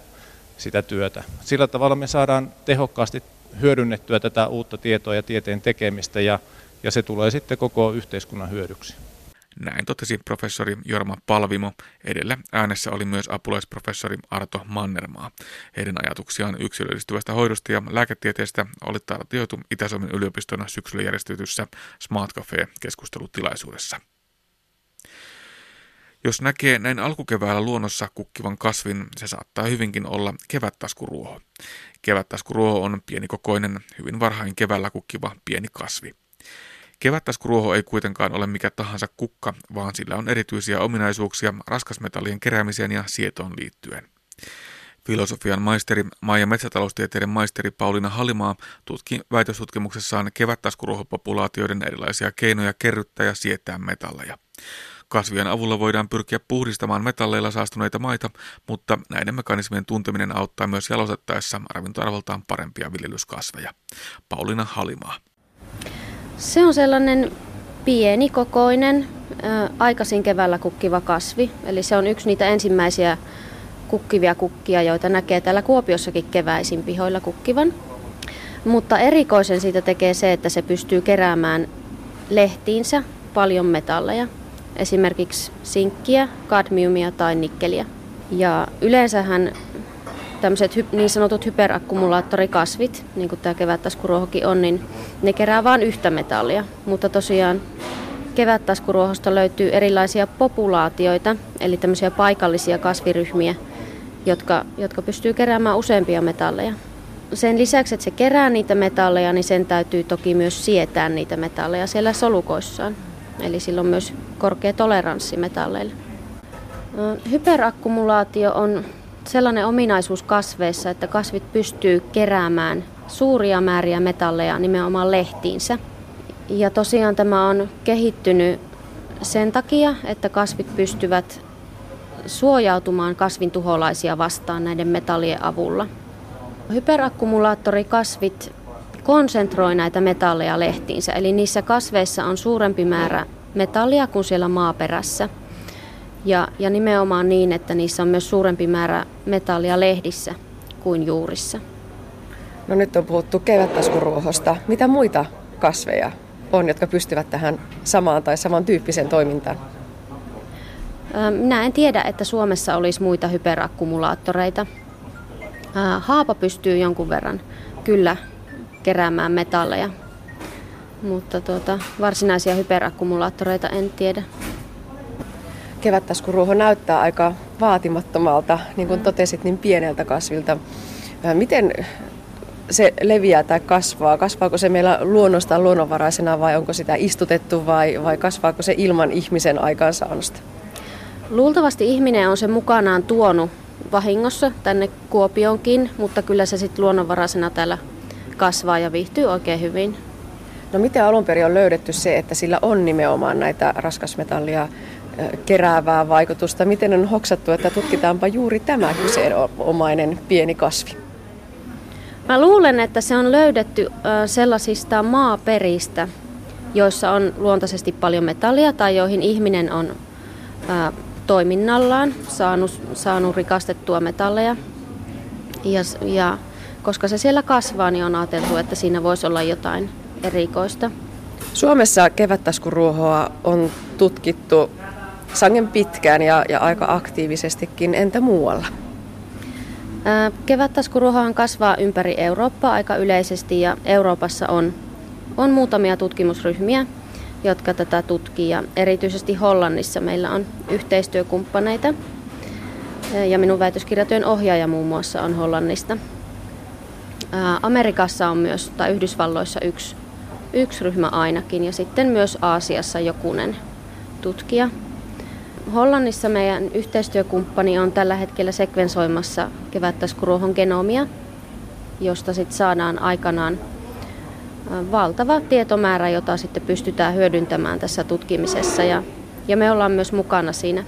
sitä työtä. Sillä tavalla me saadaan tehokkaasti hyödynnettyä tätä uutta tietoa ja tieteen tekemistä ja, ja se tulee sitten koko yhteiskunnan hyödyksi. Näin totesi professori Jorma Palvimo. Edellä äänessä oli myös apulaisprofessori Arto Mannermaa. Heidän ajatuksiaan yksilöllistyvästä hoidosta ja lääketieteestä oli tartioitu Itä-Suomen yliopiston syksyllä järjestetyssä Smart Cafe-keskustelutilaisuudessa. Jos näkee näin alkukeväällä luonnossa kukkivan kasvin, se saattaa hyvinkin olla kevättaskuruoho. Kevättaskuruoho on pienikokoinen, hyvin varhain keväällä kukkiva pieni kasvi. Kevättaskuruoho ei kuitenkaan ole mikä tahansa kukka, vaan sillä on erityisiä ominaisuuksia raskasmetallien keräämiseen ja sietoon liittyen. Filosofian maisteri, maa- ja metsätaloustieteiden maisteri Pauliina Halimaa tutki väitöstutkimuksessaan kevättaskuruohopopulaatioiden erilaisia keinoja kerryttää ja sietää metalleja. Kasvien avulla voidaan pyrkiä puhdistamaan metalleilla saastuneita maita, mutta näiden mekanismien tunteminen auttaa myös jalostettaessa ravintoarvoltaan parempia viljelyskasveja. Paulina Halimaa. Se on sellainen pieni kokoinen, aikaisin keväällä kukkiva kasvi. Eli se on yksi niitä ensimmäisiä kukkivia kukkia, joita näkee täällä Kuopiossakin keväisin pihoilla kukkivan. Mutta erikoisen siitä tekee se, että se pystyy keräämään lehtiinsä paljon metalleja esimerkiksi sinkkiä, kadmiumia tai nikkeliä. Ja yleensähän tämmöiset niin sanotut hyperakkumulaattorikasvit, niin kuin tämä kevättaskuruohokin on, niin ne kerää vain yhtä metallia. Mutta tosiaan kevättaskuruohosta löytyy erilaisia populaatioita, eli tämmöisiä paikallisia kasviryhmiä, jotka, jotka pystyy keräämään useampia metalleja. Sen lisäksi, että se kerää niitä metalleja, niin sen täytyy toki myös sietää niitä metalleja siellä solukoissaan. Eli sillä on myös korkea toleranssi metalleille. Hyperakkumulaatio on sellainen ominaisuus kasveissa, että kasvit pystyy keräämään suuria määriä metalleja nimenomaan lehtiinsä. Ja tosiaan tämä on kehittynyt sen takia, että kasvit pystyvät suojautumaan kasvin tuholaisia vastaan näiden metallien avulla. Hyperakkumulaattorikasvit konsentroi näitä metalleja lehtiinsä, eli niissä kasveissa on suurempi määrä metallia kuin siellä maaperässä. Ja, ja nimenomaan niin, että niissä on myös suurempi määrä metallia lehdissä kuin juurissa. No nyt on puhuttu kevättaskuruohosta. Mitä muita kasveja on, jotka pystyvät tähän samaan tai samantyyppiseen toimintaan? Minä en tiedä, että Suomessa olisi muita hyperakkumulaattoreita. Haapa pystyy jonkun verran kyllä keräämään metalleja, mutta tuota, varsinaisia hyperakkumulaattoreita en tiedä. Kevättaskuruoho näyttää aika vaatimattomalta, niin kuin totesit, niin pieneltä kasvilta. Miten se leviää tai kasvaa? Kasvaako se meillä luonnostaan luonnonvaraisena vai onko sitä istutettu vai, vai kasvaako se ilman ihmisen aikaansaannosta? Luultavasti ihminen on se mukanaan tuonut vahingossa tänne Kuopionkin, mutta kyllä se sitten luonnonvaraisena täällä kasvaa ja viihtyy oikein hyvin. No miten alun perin on löydetty se, että sillä on nimenomaan näitä raskasmetallia keräävää vaikutusta? Miten on hoksattu, että tutkitaanpa juuri tämä kyseenomainen pieni kasvi? Mä luulen, että se on löydetty sellaisista maaperistä, joissa on luontaisesti paljon metallia tai joihin ihminen on toiminnallaan saanut, saanut rikastettua metalleja. Ja, ja koska se siellä kasvaa, niin on ajateltu, että siinä voisi olla jotain erikoista. Suomessa kevättaskuruohoa on tutkittu sangen pitkään ja, ja aika aktiivisestikin. Entä muualla? Kevättaskuruohohan kasvaa ympäri Eurooppaa aika yleisesti ja Euroopassa on, on muutamia tutkimusryhmiä, jotka tätä tutkii ja erityisesti Hollannissa meillä on yhteistyökumppaneita ja minun väitöskirjatyön ohjaaja muun muassa on Hollannista. Amerikassa on myös, tai Yhdysvalloissa yksi, yksi ryhmä ainakin, ja sitten myös Aasiassa jokunen tutkija. Hollannissa meidän yhteistyökumppani on tällä hetkellä sekvensoimassa kevättäskuruohon genomia, josta sitten saadaan aikanaan valtava tietomäärä, jota sitten pystytään hyödyntämään tässä tutkimisessa. Ja, ja me ollaan myös mukana siinä,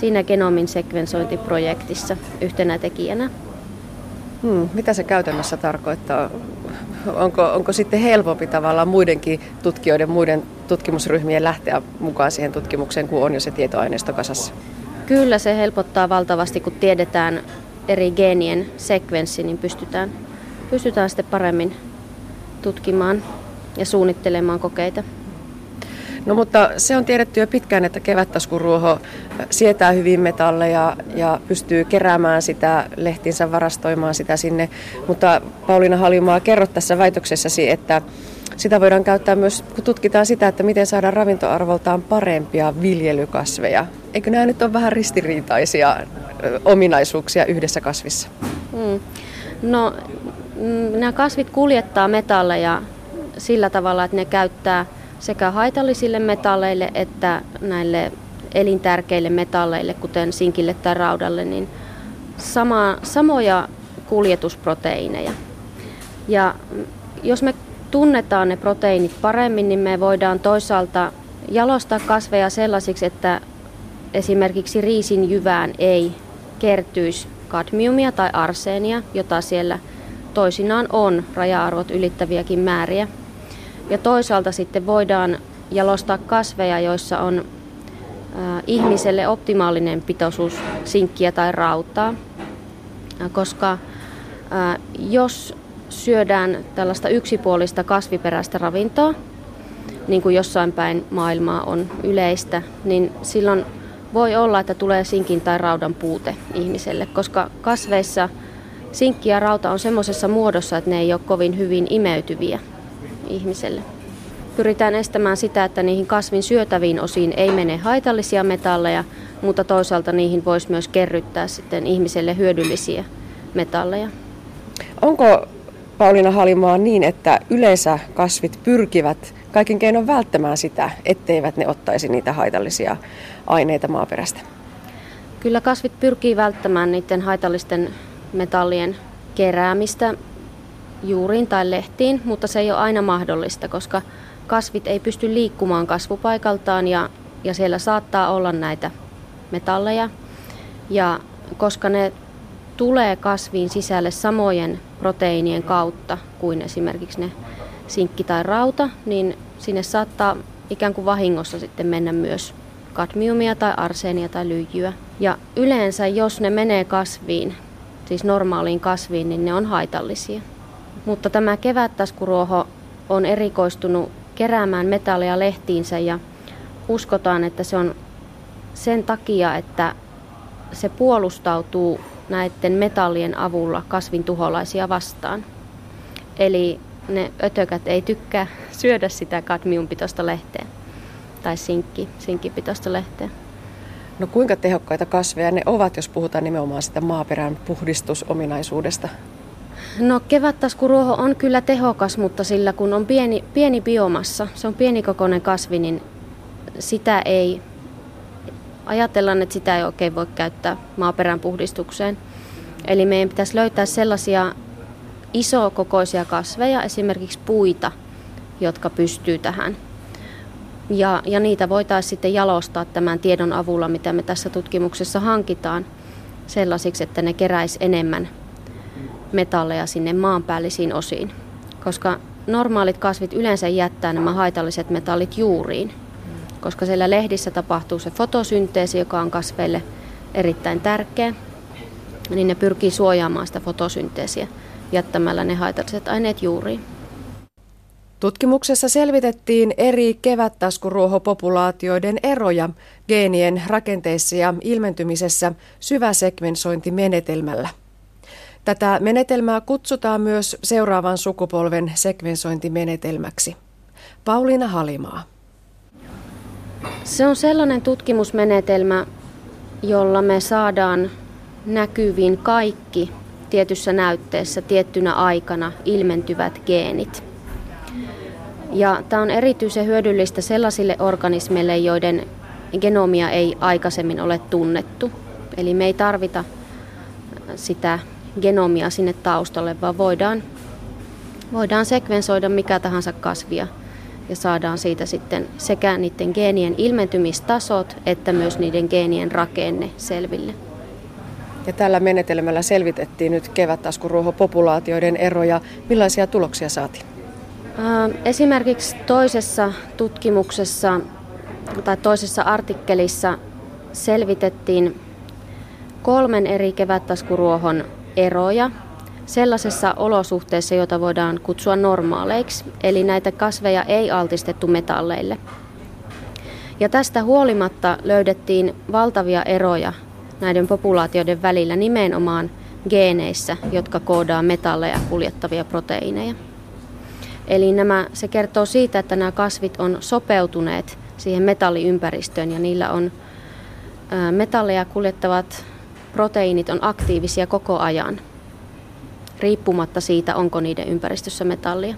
siinä genomin sekvensointiprojektissa yhtenä tekijänä. Hmm, mitä se käytännössä tarkoittaa? Onko, onko sitten helpompi tavallaan muidenkin tutkijoiden, muiden tutkimusryhmien lähteä mukaan siihen tutkimukseen, kun on jo se tietoaineisto kasassa? Kyllä se helpottaa valtavasti, kun tiedetään eri geenien sekvenssi, niin pystytään, pystytään sitten paremmin tutkimaan ja suunnittelemaan kokeita. No mutta se on tiedetty jo pitkään, että kevättaskuruoho sietää hyvin metalleja ja pystyy keräämään sitä, lehtinsä varastoimaan sitä sinne. Mutta Pauliina Halimaa, kerrot tässä väitöksessäsi, että sitä voidaan käyttää myös, kun tutkitaan sitä, että miten saadaan ravintoarvoltaan parempia viljelykasveja. Eikö nämä nyt ole vähän ristiriitaisia ominaisuuksia yhdessä kasvissa? Hmm. No, mm, nämä kasvit kuljettaa metalleja sillä tavalla, että ne käyttää sekä haitallisille metalleille että näille elintärkeille metalleille, kuten sinkille tai raudalle, niin sama, samoja kuljetusproteiineja. Ja jos me tunnetaan ne proteiinit paremmin, niin me voidaan toisaalta jalostaa kasveja sellaisiksi, että esimerkiksi riisin jyvään ei kertyisi kadmiumia tai arseenia, jota siellä toisinaan on raja-arvot ylittäviäkin määriä. Ja toisaalta sitten voidaan jalostaa kasveja, joissa on ihmiselle optimaalinen pitoisuus sinkkiä tai rautaa, koska jos syödään tällaista yksipuolista kasviperäistä ravintoa, niin kuin jossain päin maailmaa on yleistä, niin silloin voi olla, että tulee sinkin tai raudan puute ihmiselle, koska kasveissa sinkki ja rauta on semmoisessa muodossa, että ne ei ole kovin hyvin imeytyviä ihmiselle. Pyritään estämään sitä, että niihin kasvin syötäviin osiin ei mene haitallisia metalleja, mutta toisaalta niihin voisi myös kerryttää sitten ihmiselle hyödyllisiä metalleja. Onko Pauliina Halimaa niin, että yleensä kasvit pyrkivät kaiken keinon välttämään sitä, etteivät ne ottaisi niitä haitallisia aineita maaperästä? Kyllä kasvit pyrkii välttämään niiden haitallisten metallien keräämistä juuriin tai lehtiin, mutta se ei ole aina mahdollista, koska kasvit ei pysty liikkumaan kasvupaikaltaan ja, ja siellä saattaa olla näitä metalleja. Ja koska ne tulee kasviin sisälle samojen proteiinien kautta kuin esimerkiksi ne sinkki tai rauta, niin sinne saattaa ikään kuin vahingossa sitten mennä myös kadmiumia tai arseenia tai lyijyä. Ja yleensä jos ne menee kasviin, siis normaaliin kasviin, niin ne on haitallisia. Mutta tämä kevättaskuruoho on erikoistunut keräämään metallia lehtiinsä ja uskotaan, että se on sen takia, että se puolustautuu näiden metallien avulla kasvin tuholaisia vastaan. Eli ne ötökät ei tykkää syödä sitä kadmiumpitoista lehteä tai sinkki, sinkkipitoista lehteä. No kuinka tehokkaita kasveja ne ovat, jos puhutaan nimenomaan sitä maaperän puhdistusominaisuudesta? No kevättaskuruoho on kyllä tehokas, mutta sillä kun on pieni, pieni biomassa, se on pienikokoinen kasvi, niin sitä ei, ajatellaan, että sitä ei oikein voi käyttää maaperän puhdistukseen. Eli meidän pitäisi löytää sellaisia isokokoisia kasveja, esimerkiksi puita, jotka pystyy tähän. Ja, ja niitä voitaisiin sitten jalostaa tämän tiedon avulla, mitä me tässä tutkimuksessa hankitaan, sellaisiksi, että ne keräisi enemmän metalleja sinne maanpäällisiin osiin. Koska normaalit kasvit yleensä jättää nämä haitalliset metallit juuriin, koska siellä lehdissä tapahtuu se fotosynteesi, joka on kasveille erittäin tärkeä, niin ne pyrkii suojaamaan sitä fotosynteesiä jättämällä ne haitalliset aineet juuriin. Tutkimuksessa selvitettiin eri kevättaskuruohopopulaatioiden eroja geenien rakenteissa ja ilmentymisessä syväsekvensointimenetelmällä. Tätä menetelmää kutsutaan myös seuraavan sukupolven sekvensointimenetelmäksi. Pauliina Halimaa. Se on sellainen tutkimusmenetelmä, jolla me saadaan näkyviin kaikki tietyssä näytteessä tiettynä aikana ilmentyvät geenit. Ja tämä on erityisen hyödyllistä sellaisille organismeille, joiden genomia ei aikaisemmin ole tunnettu. Eli me ei tarvita sitä genomia sinne taustalle, vaan voidaan, voidaan sekvensoida mikä tahansa kasvia ja saadaan siitä sitten sekä niiden geenien ilmentymistasot että myös niiden geenien rakenne selville. Ja tällä menetelmällä selvitettiin nyt kevättaskuruohopopulaatioiden eroja. Millaisia tuloksia saatiin? Esimerkiksi toisessa tutkimuksessa tai toisessa artikkelissa selvitettiin kolmen eri kevättaskuruohon eroja sellaisessa olosuhteessa, jota voidaan kutsua normaaleiksi, eli näitä kasveja ei altistettu metalleille. Ja tästä huolimatta löydettiin valtavia eroja näiden populaatioiden välillä nimenomaan geeneissä, jotka koodaa metalleja kuljettavia proteiineja. Eli nämä, se kertoo siitä, että nämä kasvit on sopeutuneet siihen metalliympäristöön ja niillä on metalleja kuljettavat proteiinit on aktiivisia koko ajan, riippumatta siitä, onko niiden ympäristössä metallia.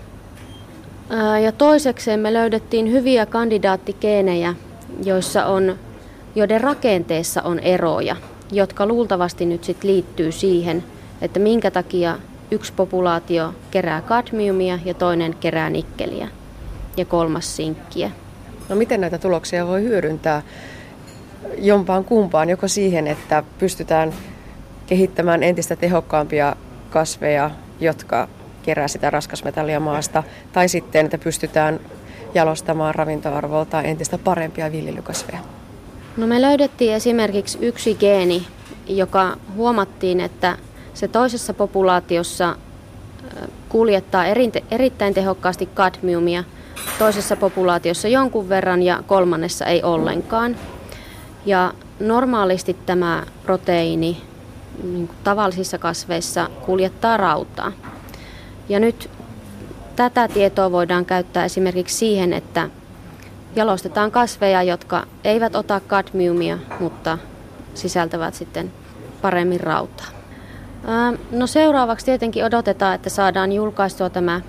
Ja toisekseen me löydettiin hyviä kandidaattikeenejä, joissa on, joiden rakenteessa on eroja, jotka luultavasti nyt sit liittyy siihen, että minkä takia yksi populaatio kerää kadmiumia ja toinen kerää nikkeliä ja kolmas sinkkiä. No miten näitä tuloksia voi hyödyntää jompaan kumpaan, joko siihen, että pystytään kehittämään entistä tehokkaampia kasveja, jotka kerää sitä raskasmetallia maasta, tai sitten, että pystytään jalostamaan ravintoarvoltaan entistä parempia viljelykasveja? No me löydettiin esimerkiksi yksi geeni, joka huomattiin, että se toisessa populaatiossa kuljettaa erittäin tehokkaasti kadmiumia, toisessa populaatiossa jonkun verran ja kolmannessa ei ollenkaan. Ja normaalisti tämä proteiini niin tavallisissa kasveissa kuljettaa rautaa. Ja nyt tätä tietoa voidaan käyttää esimerkiksi siihen, että jalostetaan kasveja, jotka eivät ota kadmiumia, mutta sisältävät sitten paremmin rautaa. No seuraavaksi tietenkin odotetaan, että saadaan julkaistua tämä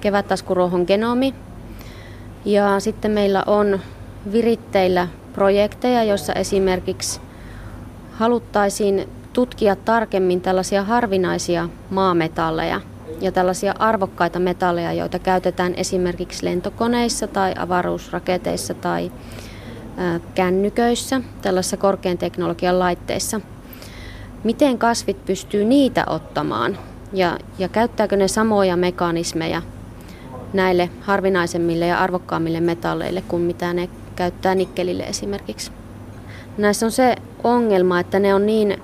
kevättaskuruohon genomi. Ja sitten meillä on viritteillä projekteja, joissa esimerkiksi haluttaisiin tutkia tarkemmin tällaisia harvinaisia maametalleja, ja tällaisia arvokkaita metalleja, joita käytetään esimerkiksi lentokoneissa tai avaruusraketeissa tai kännyköissä, tällaisissa korkean teknologian laitteissa. Miten kasvit pystyy niitä ottamaan ja, ja käyttääkö ne samoja mekanismeja näille harvinaisemmille ja arvokkaammille metalleille kuin mitä ne käyttää nikkelille esimerkiksi? Näissä on se ongelma, että ne on niin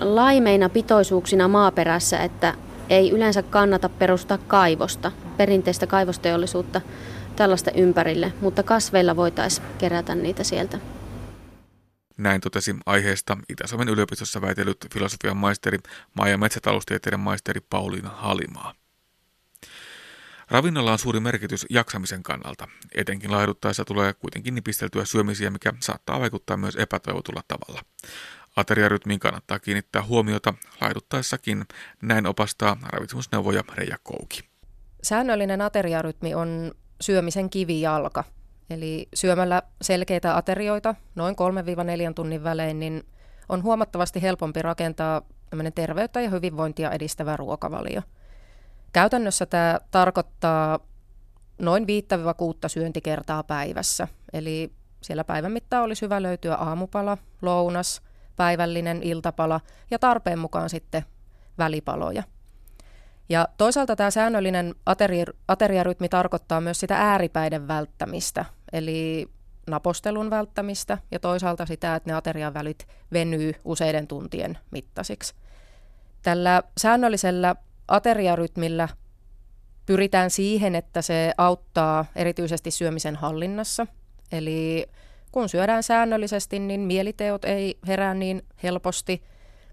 laimeina pitoisuuksina maaperässä, että ei yleensä kannata perustaa kaivosta, perinteistä kaivosteollisuutta tällaista ympärille, mutta kasveilla voitaisiin kerätä niitä sieltä. Näin totesi aiheesta Itä-Suomen yliopistossa väitellyt filosofian maisteri, maa- ja metsätaloustieteiden maisteri Pauliina Halimaa. Ravinnolla on suuri merkitys jaksamisen kannalta. Etenkin laihduttaessa tulee kuitenkin nipisteltyä syömisiä, mikä saattaa vaikuttaa myös epätoivotulla tavalla. Ateriarytmiin kannattaa kiinnittää huomiota laihduttaessakin. Näin opastaa ravitsemusneuvoja Reija Kouki. Säännöllinen ateriarytmi on syömisen kivijalka. Eli syömällä selkeitä aterioita noin 3-4 tunnin välein, niin on huomattavasti helpompi rakentaa terveyttä ja hyvinvointia edistävä ruokavalio. Käytännössä tämä tarkoittaa noin 5-6 syöntikertaa päivässä. Eli siellä päivän mittaan olisi hyvä löytyä aamupala, lounas, päivällinen iltapala ja tarpeen mukaan sitten välipaloja. Ja toisaalta tämä säännöllinen ateri- ateriarytmi tarkoittaa myös sitä ääripäiden välttämistä, eli napostelun välttämistä ja toisaalta sitä, että ne aterian välit venyy useiden tuntien mittaisiksi. Tällä säännöllisellä ateriarytmillä pyritään siihen, että se auttaa erityisesti syömisen hallinnassa. Eli kun syödään säännöllisesti, niin mieliteot ei herää niin helposti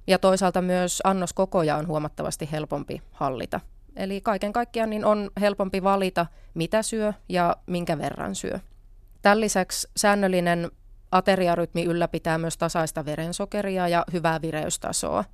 ja toisaalta myös annoskokoja on huomattavasti helpompi hallita. Eli kaiken kaikkiaan niin on helpompi valita, mitä syö ja minkä verran syö. Tämän lisäksi säännöllinen ateriarytmi ylläpitää myös tasaista verensokeria ja hyvää vireystasoa –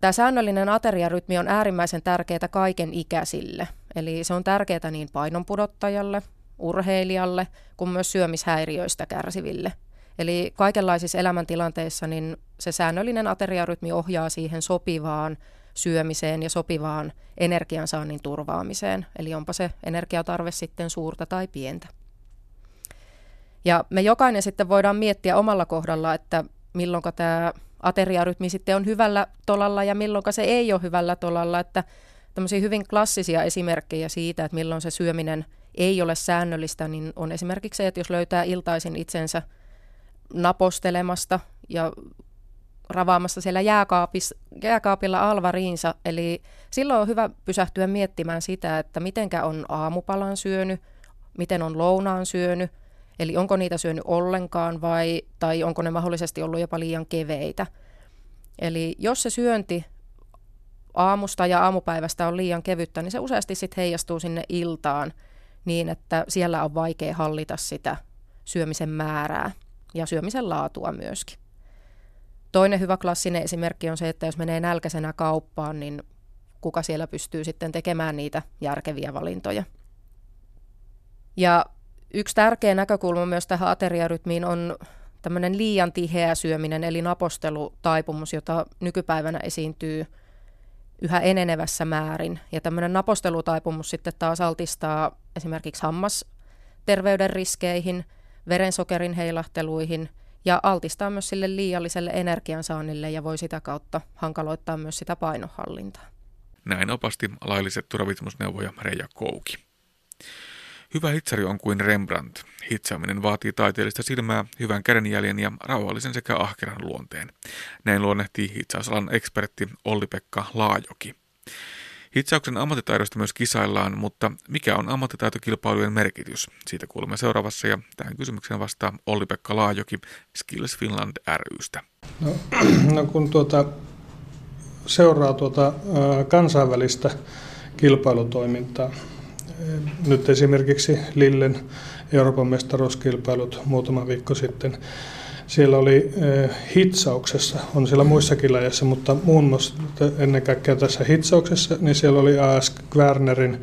Tämä säännöllinen ateriarytmi on äärimmäisen tärkeää kaiken ikäisille. Eli se on tärkeää niin painonpudottajalle, urheilijalle kuin myös syömishäiriöistä kärsiville. Eli kaikenlaisissa elämäntilanteissa niin se säännöllinen ateriarytmi ohjaa siihen sopivaan syömiseen ja sopivaan energiansaannin turvaamiseen. Eli onpa se energiatarve sitten suurta tai pientä. Ja me jokainen sitten voidaan miettiä omalla kohdalla, että milloin tämä ateriarytmi sitten on hyvällä tolalla ja milloin se ei ole hyvällä tolalla. Että tämmöisiä hyvin klassisia esimerkkejä siitä, että milloin se syöminen ei ole säännöllistä, niin on esimerkiksi se, että jos löytää iltaisin itsensä napostelemasta ja ravaamassa siellä jääkaapilla alvariinsa. Eli silloin on hyvä pysähtyä miettimään sitä, että mitenkä on aamupalan syönyt, miten on lounaan syönyt, Eli onko niitä syönyt ollenkaan vai, tai onko ne mahdollisesti ollut jopa liian keveitä. Eli jos se syönti aamusta ja aamupäivästä on liian kevyttä, niin se useasti sitten heijastuu sinne iltaan niin, että siellä on vaikea hallita sitä syömisen määrää ja syömisen laatua myöskin. Toinen hyvä klassinen esimerkki on se, että jos menee nälkäisenä kauppaan, niin kuka siellä pystyy sitten tekemään niitä järkeviä valintoja. Ja Yksi tärkeä näkökulma myös tähän ateriarytmiin on tämmöinen liian tiheä syöminen, eli napostelutaipumus, jota nykypäivänä esiintyy yhä enenevässä määrin. Ja tämmöinen napostelutaipumus sitten taas altistaa esimerkiksi hammasterveyden riskeihin, verensokerin heilahteluihin ja altistaa myös sille liialliselle energiansaannille ja voi sitä kautta hankaloittaa myös sitä painohallintaa. Näin opasti lailliset ravitsemusneuvoja Reija Kouki. Hyvä hitsari on kuin Rembrandt. Hitsaaminen vaatii taiteellista silmää, hyvän kädenjäljen ja rauhallisen sekä ahkeran luonteen. Näin luonnehtii hitsausalan ekspertti Olli-Pekka Laajoki. Hitsauksen ammattitaidosta myös kisaillaan, mutta mikä on ammattitaitokilpailujen merkitys? Siitä kuulemme seuraavassa ja tähän kysymykseen vastaa Olli-Pekka Laajoki Skills Finland rystä. No, no kun tuota, seuraa tuota, kansainvälistä kilpailutoimintaa, nyt esimerkiksi Lillen Euroopan mestaruuskilpailut muutama viikko sitten. Siellä oli hitsauksessa, on siellä muissakin lajeissa, mutta muun muassa ennen kaikkea tässä hitsauksessa, niin siellä oli AS Wernerin eh,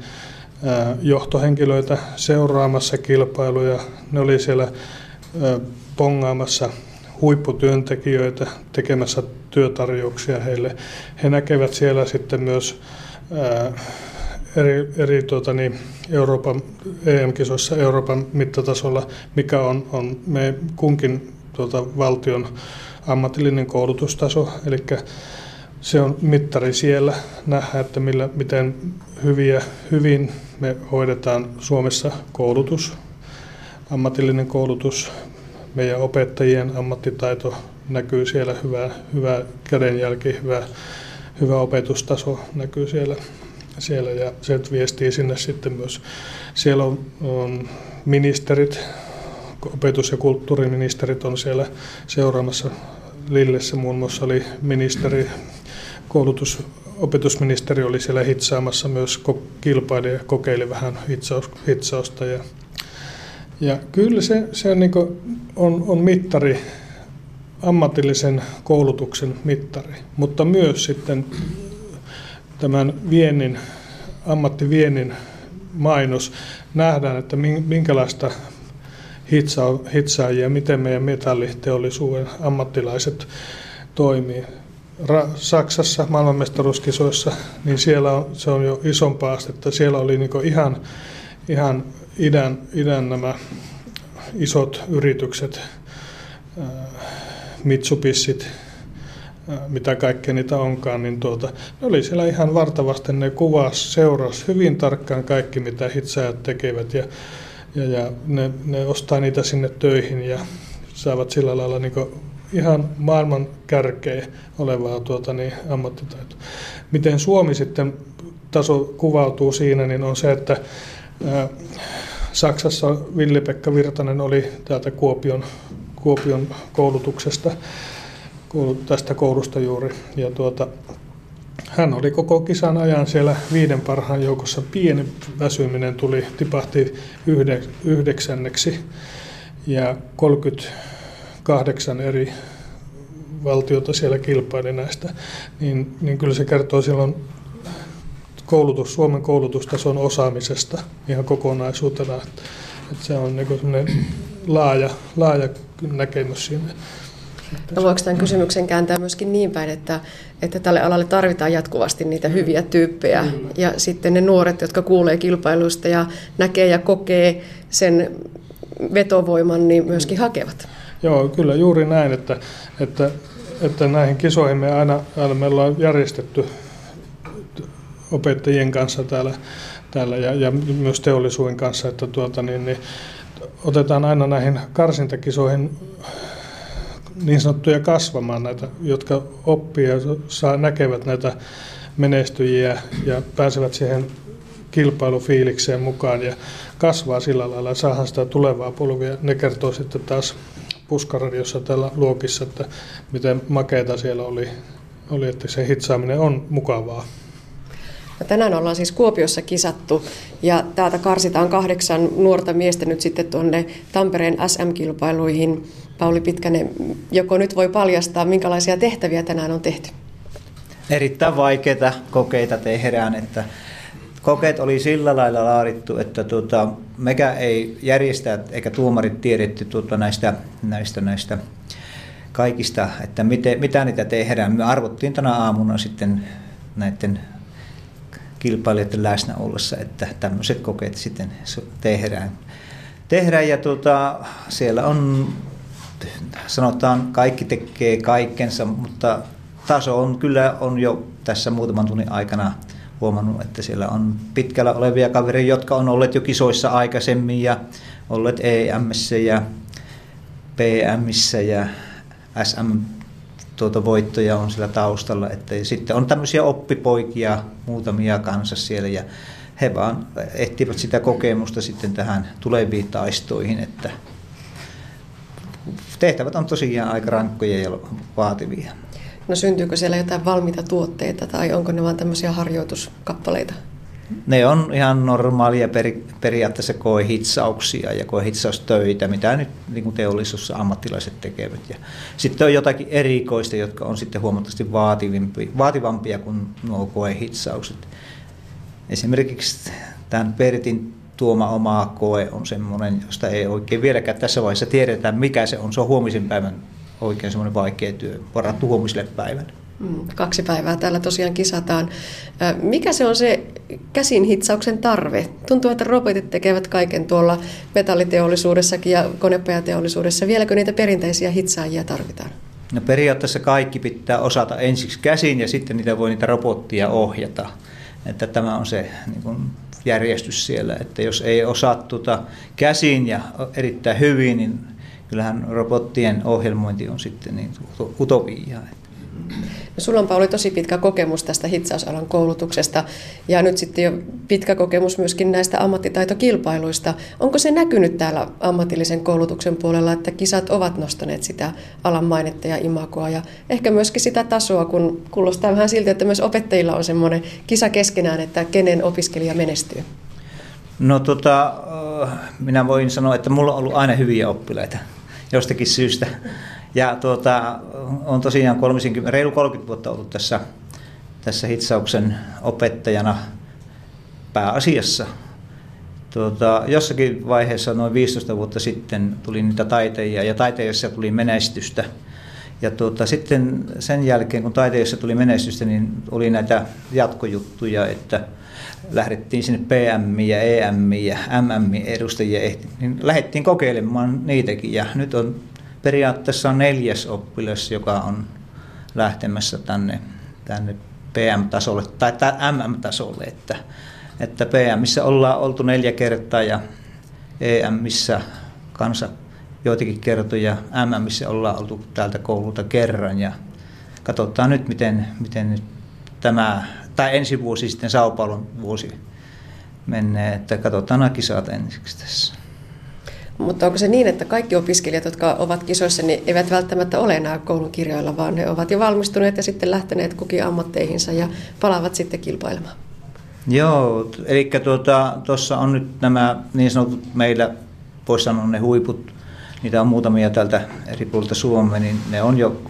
johtohenkilöitä seuraamassa kilpailuja. Ne oli siellä pongaamassa huipputyöntekijöitä tekemässä työtarjouksia heille. He näkevät siellä sitten myös eri, eri tuota, niin, Euroopan EM-kisoissa Euroopan mittatasolla, mikä on, on me kunkin tuota, valtion ammatillinen koulutustaso, eli se on mittari siellä nähdä, että millä, miten hyviä, hyvin me hoidetaan Suomessa koulutus, ammatillinen koulutus, meidän opettajien ammattitaito näkyy siellä, hyvä, hyvä kädenjälki, hyvä, hyvä opetustaso näkyy siellä, siellä ja se viestii sinne sitten myös. Siellä on, on ministerit, opetus- ja kulttuuriministerit on siellä seuraamassa. Lillessä muun muassa oli ministeri, koulutus, opetusministeri oli siellä hitsaamassa myös kilpaili ja kokeili vähän hitsaus, hitsausta. Ja, ja kyllä se, se on, niin on, on mittari, ammatillisen koulutuksen mittari, mutta myös sitten tämän viennin, ammattiviennin mainos. Nähdään, että minkälaista hitsaajia, miten meidän metalliteollisuuden ammattilaiset toimii. Ra- Saksassa maailmanmestaruuskisoissa, niin siellä on, se on jo isompaa astetta. Siellä oli niin ihan, ihan idän, idän nämä isot yritykset, Mitsubishit, mitä kaikkea niitä onkaan, niin tuota, ne oli siellä ihan vartavasti, ne kuvas, seurasi hyvin tarkkaan kaikki, mitä hitsaajat tekevät ja, ja, ja ne, ne, ostaa niitä sinne töihin ja saavat sillä lailla niin ihan maailman kärkeä olevaa tuota, niin, ammattitaitoa. Miten Suomi sitten taso kuvautuu siinä, niin on se, että ää, Saksassa Villi-Pekka Virtanen oli täältä Kuopion, Kuopion koulutuksesta, tästä koulusta juuri. Ja tuota, hän oli koko kisan ajan siellä viiden parhaan joukossa. Pieni väsyminen tuli, tipahti yhdeksänneksi ja 38 eri valtiota siellä kilpaili näistä, niin, niin kyllä se kertoo silloin koulutus, Suomen koulutustason osaamisesta ihan kokonaisuutena. Että, se on niin laaja, laaja näkemys siinä. No voiko tämän kysymyksen kääntää myöskin niin päin, että, että tälle alalle tarvitaan jatkuvasti niitä hyviä tyyppejä mm. ja sitten ne nuoret, jotka kuulee kilpailuista ja näkee ja kokee sen vetovoiman, niin myöskin hakevat? Joo, kyllä juuri näin, että, että, että näihin kisoihin me aina, aina me ollaan järjestetty opettajien kanssa täällä, täällä ja, ja myös teollisuuden kanssa, että tuota, niin, niin, otetaan aina näihin karsintakisoihin niin sanottuja kasvamaan näitä, jotka oppii ja saa, näkevät näitä menestyjiä ja pääsevät siihen kilpailufiilikseen mukaan ja kasvaa sillä lailla ja saadaan sitä tulevaa polvia. Ne kertoo sitten taas puskaradiossa tällä luokissa, että miten makeita siellä oli, oli että se hitsaaminen on mukavaa. Ja tänään ollaan siis Kuopiossa kisattu ja täältä karsitaan kahdeksan nuorta miestä nyt sitten tuonne Tampereen SM-kilpailuihin. Pauli Pitkänen, joko nyt voi paljastaa, minkälaisia tehtäviä tänään on tehty? Erittäin vaikeita kokeita tehdään, että kokeet oli sillä lailla laadittu, että tuota, mekä ei järjestä eikä tuomarit tiedetty tuota näistä, näistä, näistä kaikista, että miten, mitä niitä tehdään. Me arvottiin tänä aamuna sitten näiden kilpailijoiden läsnä ollessa, että tämmöiset kokeet sitten tehdään. tehdään ja tuota, siellä on, sanotaan, kaikki tekee kaikkensa, mutta taso on kyllä on jo tässä muutaman tunnin aikana huomannut, että siellä on pitkällä olevia kavereita, jotka on olleet jo kisoissa aikaisemmin ja olleet EMissä ja PMissä ja SM tuota voittoja on sillä taustalla. Että sitten on tämmöisiä oppipoikia muutamia kanssa siellä ja he vaan etsivät sitä kokemusta sitten tähän tuleviin taistoihin, että tehtävät on tosiaan aika rankkoja ja vaativia. No syntyykö siellä jotain valmiita tuotteita tai onko ne vain tämmöisiä harjoituskappaleita? Ne on ihan normaalia peri, periaatteessa koehitsauksia ja koehitsaustöitä, mitä nyt niin kuin teollisuus ammattilaiset tekevät. Ja sitten on jotakin erikoista, jotka on sitten huomattavasti vaativampia kuin nuo koehitsaukset. Esimerkiksi tämän Pertin tuoma oma koe on semmoinen, josta ei oikein vieläkään tässä vaiheessa tiedetä, mikä se on. Se on huomisen päivän oikein semmoinen vaikea työ, varattu huomiselle päivälle. Mm, kaksi päivää täällä tosiaan kisataan. Mikä se on se käsin hitsauksen tarve? Tuntuu, että robotit tekevät kaiken tuolla metalliteollisuudessakin ja konepajateollisuudessa. Vieläkö niitä perinteisiä hitsaajia tarvitaan? No periaatteessa kaikki pitää osata ensiksi käsin ja sitten niitä voi niitä robottia ohjata. Että tämä on se niin kuin järjestys siellä, että jos ei osaa tuota käsin ja erittäin hyvin, niin kyllähän robottien ohjelmointi on sitten niin utopiaa. No, sulla on Pauli tosi pitkä kokemus tästä hitsausalan koulutuksesta ja nyt sitten jo pitkä kokemus myöskin näistä ammattitaitokilpailuista. Onko se näkynyt täällä ammatillisen koulutuksen puolella, että kisat ovat nostaneet sitä alan mainetta ja imagoa ja ehkä myöskin sitä tasoa, kun kuulostaa vähän siltä, että myös opettajilla on semmoinen kisa keskenään, että kenen opiskelija menestyy? No tota, minä voin sanoa, että mulla on ollut aina hyviä oppilaita jostakin syystä. Ja tuota, on tosiaan 30, reilu 30 vuotta ollut tässä, tässä hitsauksen opettajana pääasiassa. Tuota, jossakin vaiheessa noin 15 vuotta sitten tuli niitä taiteja ja taiteessa tuli menestystä. Ja tuota, sitten sen jälkeen, kun taiteessa tuli menestystä, niin oli näitä jatkojuttuja, että lähdettiin sinne PM ja EM ja MM edustajia, niin lähdettiin kokeilemaan niitäkin. Ja nyt on periaatteessa on neljäs oppilas, joka on lähtemässä tänne, tänne PM-tasolle tai MM-tasolle, että, että PMissä ollaan oltu neljä kertaa ja EMissä kanssa joitakin kertoja, MMissä ollaan oltu täältä koululta kerran ja katsotaan nyt, miten, miten tämä, tai ensi vuosi sitten Sao Paulon vuosi menee, että katsotaan nämä kisat ensiksi tässä. Mutta onko se niin, että kaikki opiskelijat, jotka ovat kisoissa, niin eivät välttämättä ole enää koulun kirjoilla, vaan he ovat jo valmistuneet ja sitten lähteneet kukin ammatteihinsa ja palaavat sitten kilpailemaan? Joo, eli tuota, tuossa on nyt nämä niin sanotut meillä, voisi sanoa ne huiput, niitä on muutamia täältä eri puolilta Suomea, niin ne on jo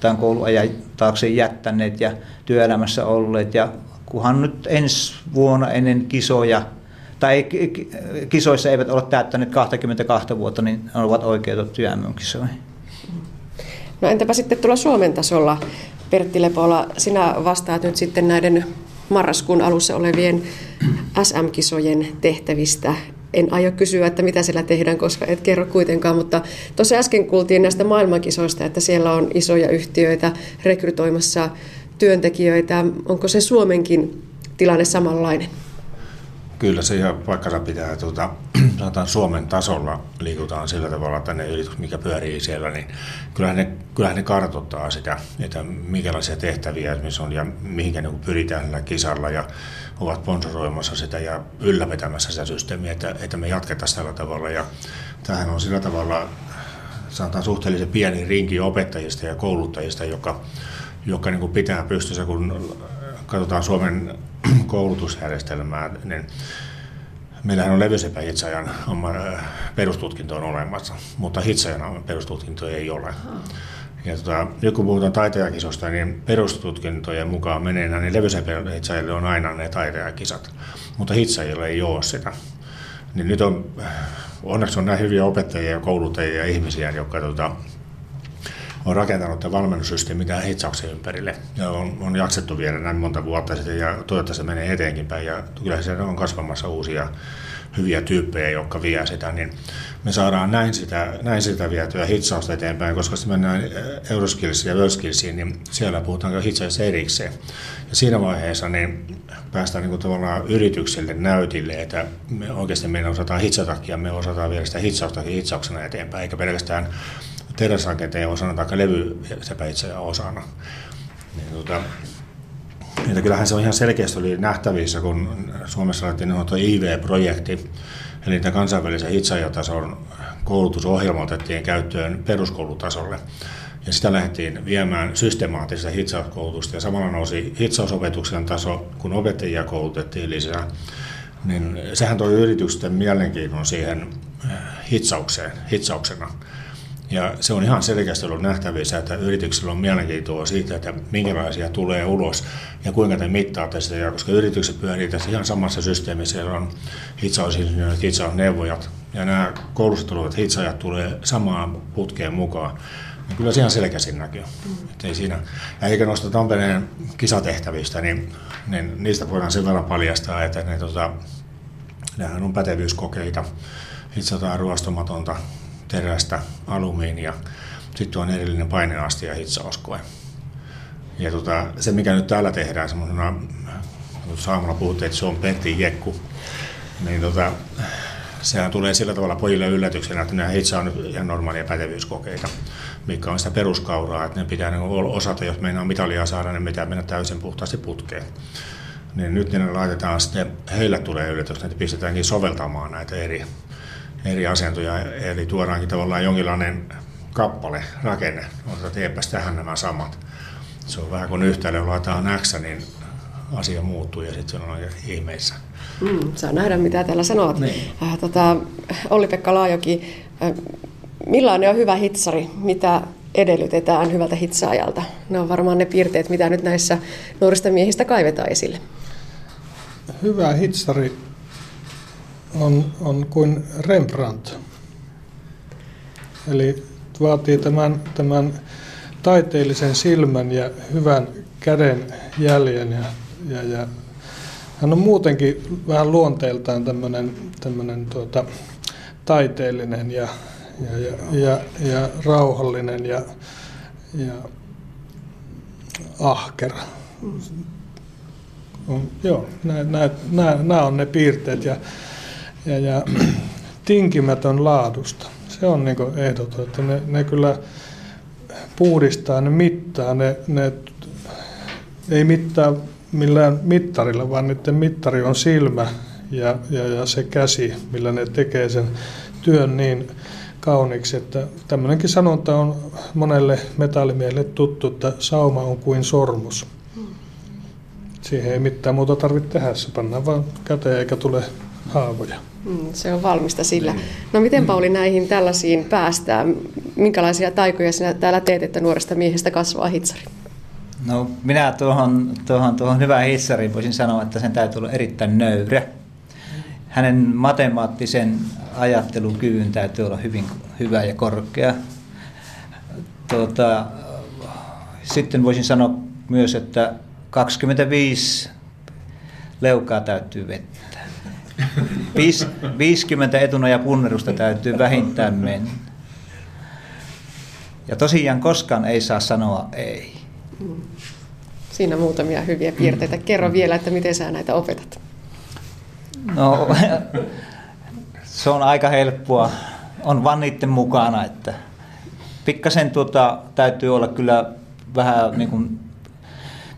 tämän kouluajan taakse jättäneet ja työelämässä olleet. Ja kunhan nyt ensi vuonna ennen kisoja tai kisoissa eivät ole täyttäneet 22 vuotta, niin ovat oikeutettuja MM-kisoihin. No entäpä sitten tuolla Suomen tasolla, Pertti Lepola, sinä vastaat nyt sitten näiden marraskuun alussa olevien SM-kisojen tehtävistä. En aio kysyä, että mitä siellä tehdään, koska et kerro kuitenkaan, mutta tuossa äsken kuultiin näistä maailmankisoista, että siellä on isoja yhtiöitä rekrytoimassa työntekijöitä. Onko se Suomenkin tilanne samanlainen? Kyllä se ihan paikkansa pitää, tuota, sanotaan Suomen tasolla liikutaan sillä tavalla, että ne yritykset, mikä pyörii siellä, niin kyllähän ne, kyllähän ne kartoittaa sitä, että minkälaisia tehtäviä esimerkiksi on ja mihinkä ne pyritään sillä kisalla ja ovat sponsoroimassa sitä ja ylläpitämässä sitä systeemiä, että, että me jatketaan tällä tavalla. Ja tämähän on sillä tavalla, sanotaan suhteellisen pieni rinki opettajista ja kouluttajista, joka, joka niin pitää pystyssä, kun katsotaan Suomen koulutusjärjestelmää, niin meillähän on levysepä hitsaajan perustutkinto on olemassa, mutta hitsajan perustutkinto ei ole. Ja tota, nyt kun puhutaan taiteakisosta, niin perustutkintojen mukaan menee niin levysepä on aina ne taiteakisat, mutta hitsaajilla ei ole sitä. Niin nyt on, onneksi on näin hyviä opettajia ja kouluttajia ja ihmisiä, jotka tota, on rakentanut tämän valmennussysteemin tähän hitsauksen ympärille. Ja on, on jaksettu vielä näin monta vuotta sitten ja toivottavasti se menee eteenkin päin. Ja kyllä siellä on kasvamassa uusia hyviä tyyppejä, jotka vie sitä, niin me saadaan näin sitä, näin sitä vietyä hitsausta eteenpäin, koska se mennään Euroskillsiin ja Worldskillsiin, niin siellä puhutaan jo hitsaajassa erikseen. Ja siinä vaiheessa niin päästään niin tavallaan yritykselle näytille, että me oikeasti meidän osataan hitsatakin ja me osataan viedä sitä hitsaustakin hitsauksena eteenpäin, eikä pelkästään teräsrakenteen osana tai levysepäitsejä osana. Niin, tota, niin kyllähän se on ihan selkeästi oli nähtävissä, kun Suomessa laitettiin niin IV-projekti, eli tämä kansainvälisen hitsajatason koulutusohjelma otettiin käyttöön peruskoulutasolle. Ja sitä lähdettiin viemään systemaattista hitsauskoulutusta ja samalla nousi hitsausopetuksen taso, kun opettajia koulutettiin lisää. Niin sehän toi yritysten mielenkiinnon siihen hitsaukseen, hitsauksena. Ja se on ihan selkeästi ollut nähtävissä, että yrityksillä on mielenkiintoa siitä, että minkälaisia tulee ulos ja kuinka te mittaatte sitä. Ja koska yritykset pyörii tässä ihan samassa systeemissä, siellä on hitsausinsinöörit, hitsausneuvojat ja nämä koulussa tulevat hitsaajat tulee samaan putkeen mukaan, niin kyllä siinä selkeästi näkyy. Mm. ei siinä, ja eikä noista Tampereen kisatehtävistä, niin, niin niistä voidaan sen verran paljastaa, että ne, tota, nehän on pätevyyskokeita, hitsataan ruostumatonta terästä, alumiinia, sitten on erillinen paineasti ja hitsauskoe. Ja tota, se, mikä nyt täällä tehdään semmoisena, saamalla puhuttiin, että se on Pentti Jekku, niin tota, sehän tulee sillä tavalla pojille yllätyksenä, että ne itse on ihan normaalia pätevyyskokeita, mikä on sitä peruskauraa, että ne pitää niin osata, jos meinaa mitalia saada, niin pitää mennä täysin puhtaasti putkeen. Niin nyt ne laitetaan sitten, heille tulee yllätys, että pistetäänkin soveltamaan näitä eri, eri asentoja, eli tuodaankin tavallaan jonkinlainen kappale, rakenne, mutta teepäs tähän nämä samat. Se on vähän kuin yhtälö, laitetaan X, niin asia muuttuu ja sitten se on ihmeissä. Mm, saa nähdä, mitä täällä sanot. Niin. Äh, tota, Olli-Pekka Laajoki, äh, millainen on hyvä hitsari? Mitä edellytetään hyvältä hitsaajalta? Ne on varmaan ne piirteet, mitä nyt näissä nuorista miehistä kaivetaan esille. Hyvä hitsari on, on kuin Rembrandt. Eli vaatii tämän, tämän taiteellisen silmän ja hyvän käden jäljen ja, ja, ja hän on muutenkin vähän luonteeltaan tämmöinen, tämmöinen tuota, taiteellinen ja, ja, ja, ja, ja rauhallinen ja, ja ahkera. On, joo, nämä on ne piirteet ja, ja, ja tinkimätön laadusta. Se on niin ehdoton, että ne, ne kyllä puhdistaa, ne mittaa, ne, ne ei mittaa millään mittarilla, vaan niiden mittari on silmä ja, ja, ja se käsi, millä ne tekee sen työn niin kauniiksi, että tämmöinenkin sanonta on monelle metallimiehelle tuttu, että sauma on kuin sormus. Siihen ei mitään muuta tarvitse tehdä, se pannaan vaan käteen eikä tule haavoja. Mm, se on valmista sillä. Niin. No miten Pauli näihin tällaisiin päästään? Minkälaisia taikoja sinä täällä teet, että nuoresta miehestä kasvaa hitsari? No minä tuohon, tuohon, tuohon hyvään hissariin voisin sanoa, että sen täytyy olla erittäin nöyrä. Hänen matemaattisen ajattelukyvyn täytyy olla hyvin hyvä ja korkea. Tuota, sitten voisin sanoa myös, että 25 leukaa täytyy vettä. 50 etuna ja punnerusta täytyy vähintään mennä. Ja tosiaan koskaan ei saa sanoa ei. Siinä muutamia hyviä piirteitä. Kerro vielä, että miten sä näitä opetat. No, se on aika helppoa. On vaan niiden mukana, että pikkasen tuota, täytyy olla kyllä vähän niin kuin,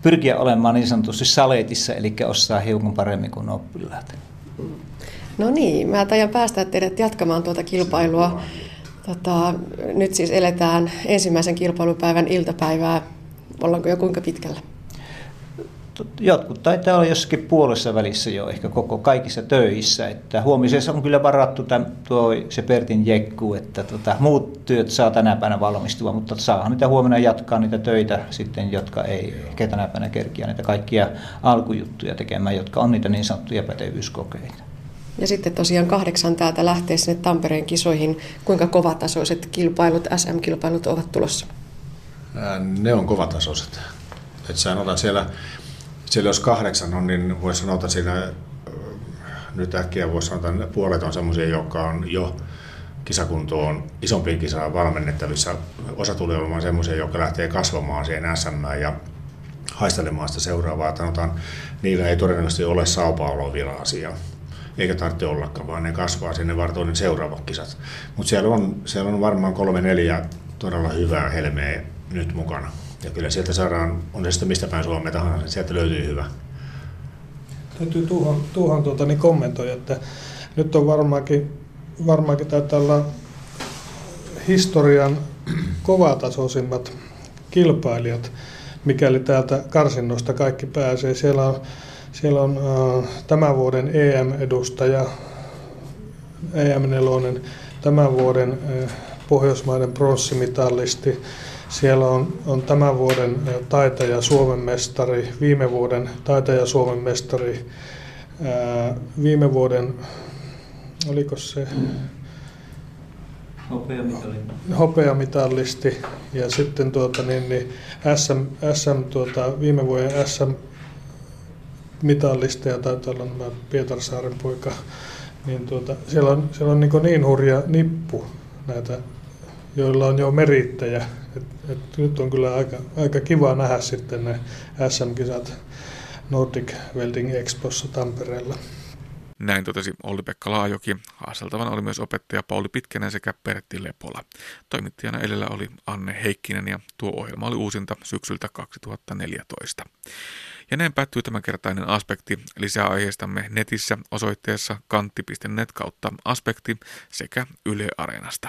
pyrkiä olemaan niin sanotusti saletissa, eli osaa hiukan paremmin kuin oppilaat. No niin, mä tajan päästä teidät jatkamaan tuota kilpailua. Tota, nyt siis eletään ensimmäisen kilpailupäivän iltapäivää Ollaanko jo kuinka pitkällä? Jotkut taitaa olla jossakin puolessa välissä jo ehkä koko kaikissa töissä. Että huomisessa on kyllä varattu tämän, tuo, se Pertin jekku, että tota, muut työt saa tänä päivänä valmistua, mutta saahan niitä huomenna jatkaa niitä töitä sitten, jotka ei ehkä tänä päivänä kerkiä niitä kaikkia alkujuttuja tekemään, jotka on niitä niin sanottuja pätevyyskokeita. Ja sitten tosiaan kahdeksan täältä lähtee sinne Tampereen kisoihin. Kuinka kovatasoiset kilpailut, SM-kilpailut ovat tulossa? ne on kovatasoiset. Et sanotaan siellä, siellä jos kahdeksan on, niin voisi sanoa, että siinä nyt äkkiä voisi sanoa, että puolet on sellaisia, jotka on jo kisakuntoon isompiin kisaan valmennettavissa. Osa tulee olemaan sellaisia, jotka lähtee kasvamaan siihen SM ja haistelemaan sitä seuraavaa. Sanotaan, niillä ei todennäköisesti ole saupaoloa vielä asiaa eikä tarvitse ollakaan, vaan ne kasvaa sinne vartoinen ne seuraavat kisat. Mutta siellä on, siellä on varmaan kolme neljä todella hyvää helmeä nyt mukana. Ja kyllä sieltä saadaan, on se sitten mistä päin Suomea tahansa, niin sieltä löytyy hyvä. Täytyy tuohon, tuohon tuota, niin kommentoida, että nyt on varmaankin, varmaankin olla historian kovatasoisimmat kilpailijat, mikäli täältä karsinnosta kaikki pääsee. Siellä on, siellä on äh, tämän vuoden EM-edustaja, EM-nelonen, tämän vuoden äh, Pohjoismaiden pronssimitalisti, siellä on, on tämän vuoden taitaja Suomen mestari, viime vuoden taitaja Suomen mestari, ää, viime vuoden, oliko se? Hopeamitallisti ja sitten tuota, niin, niin SM, SM tuota, viime vuoden SM mitallisti ja taitaa olla nämä Pietarsaaren poika, niin tuota, siellä on, siellä on niin, niin hurja nippu näitä, joilla on jo merittäjä. Et, nyt on kyllä aika, aika kiva nähdä sitten ne SM-kisat Nordic Welding Expossa Tampereella. Näin totesi Olli-Pekka Laajoki. Haaseltavan oli myös opettaja Pauli Pitkänen sekä Pertti Lepola. Toimittajana edellä oli Anne Heikkinen ja tuo ohjelma oli uusinta syksyltä 2014. Ja näin päättyy tämänkertainen aspekti. Lisää aiheistamme netissä osoitteessa kantti.net kautta aspekti sekä Yle Areenasta.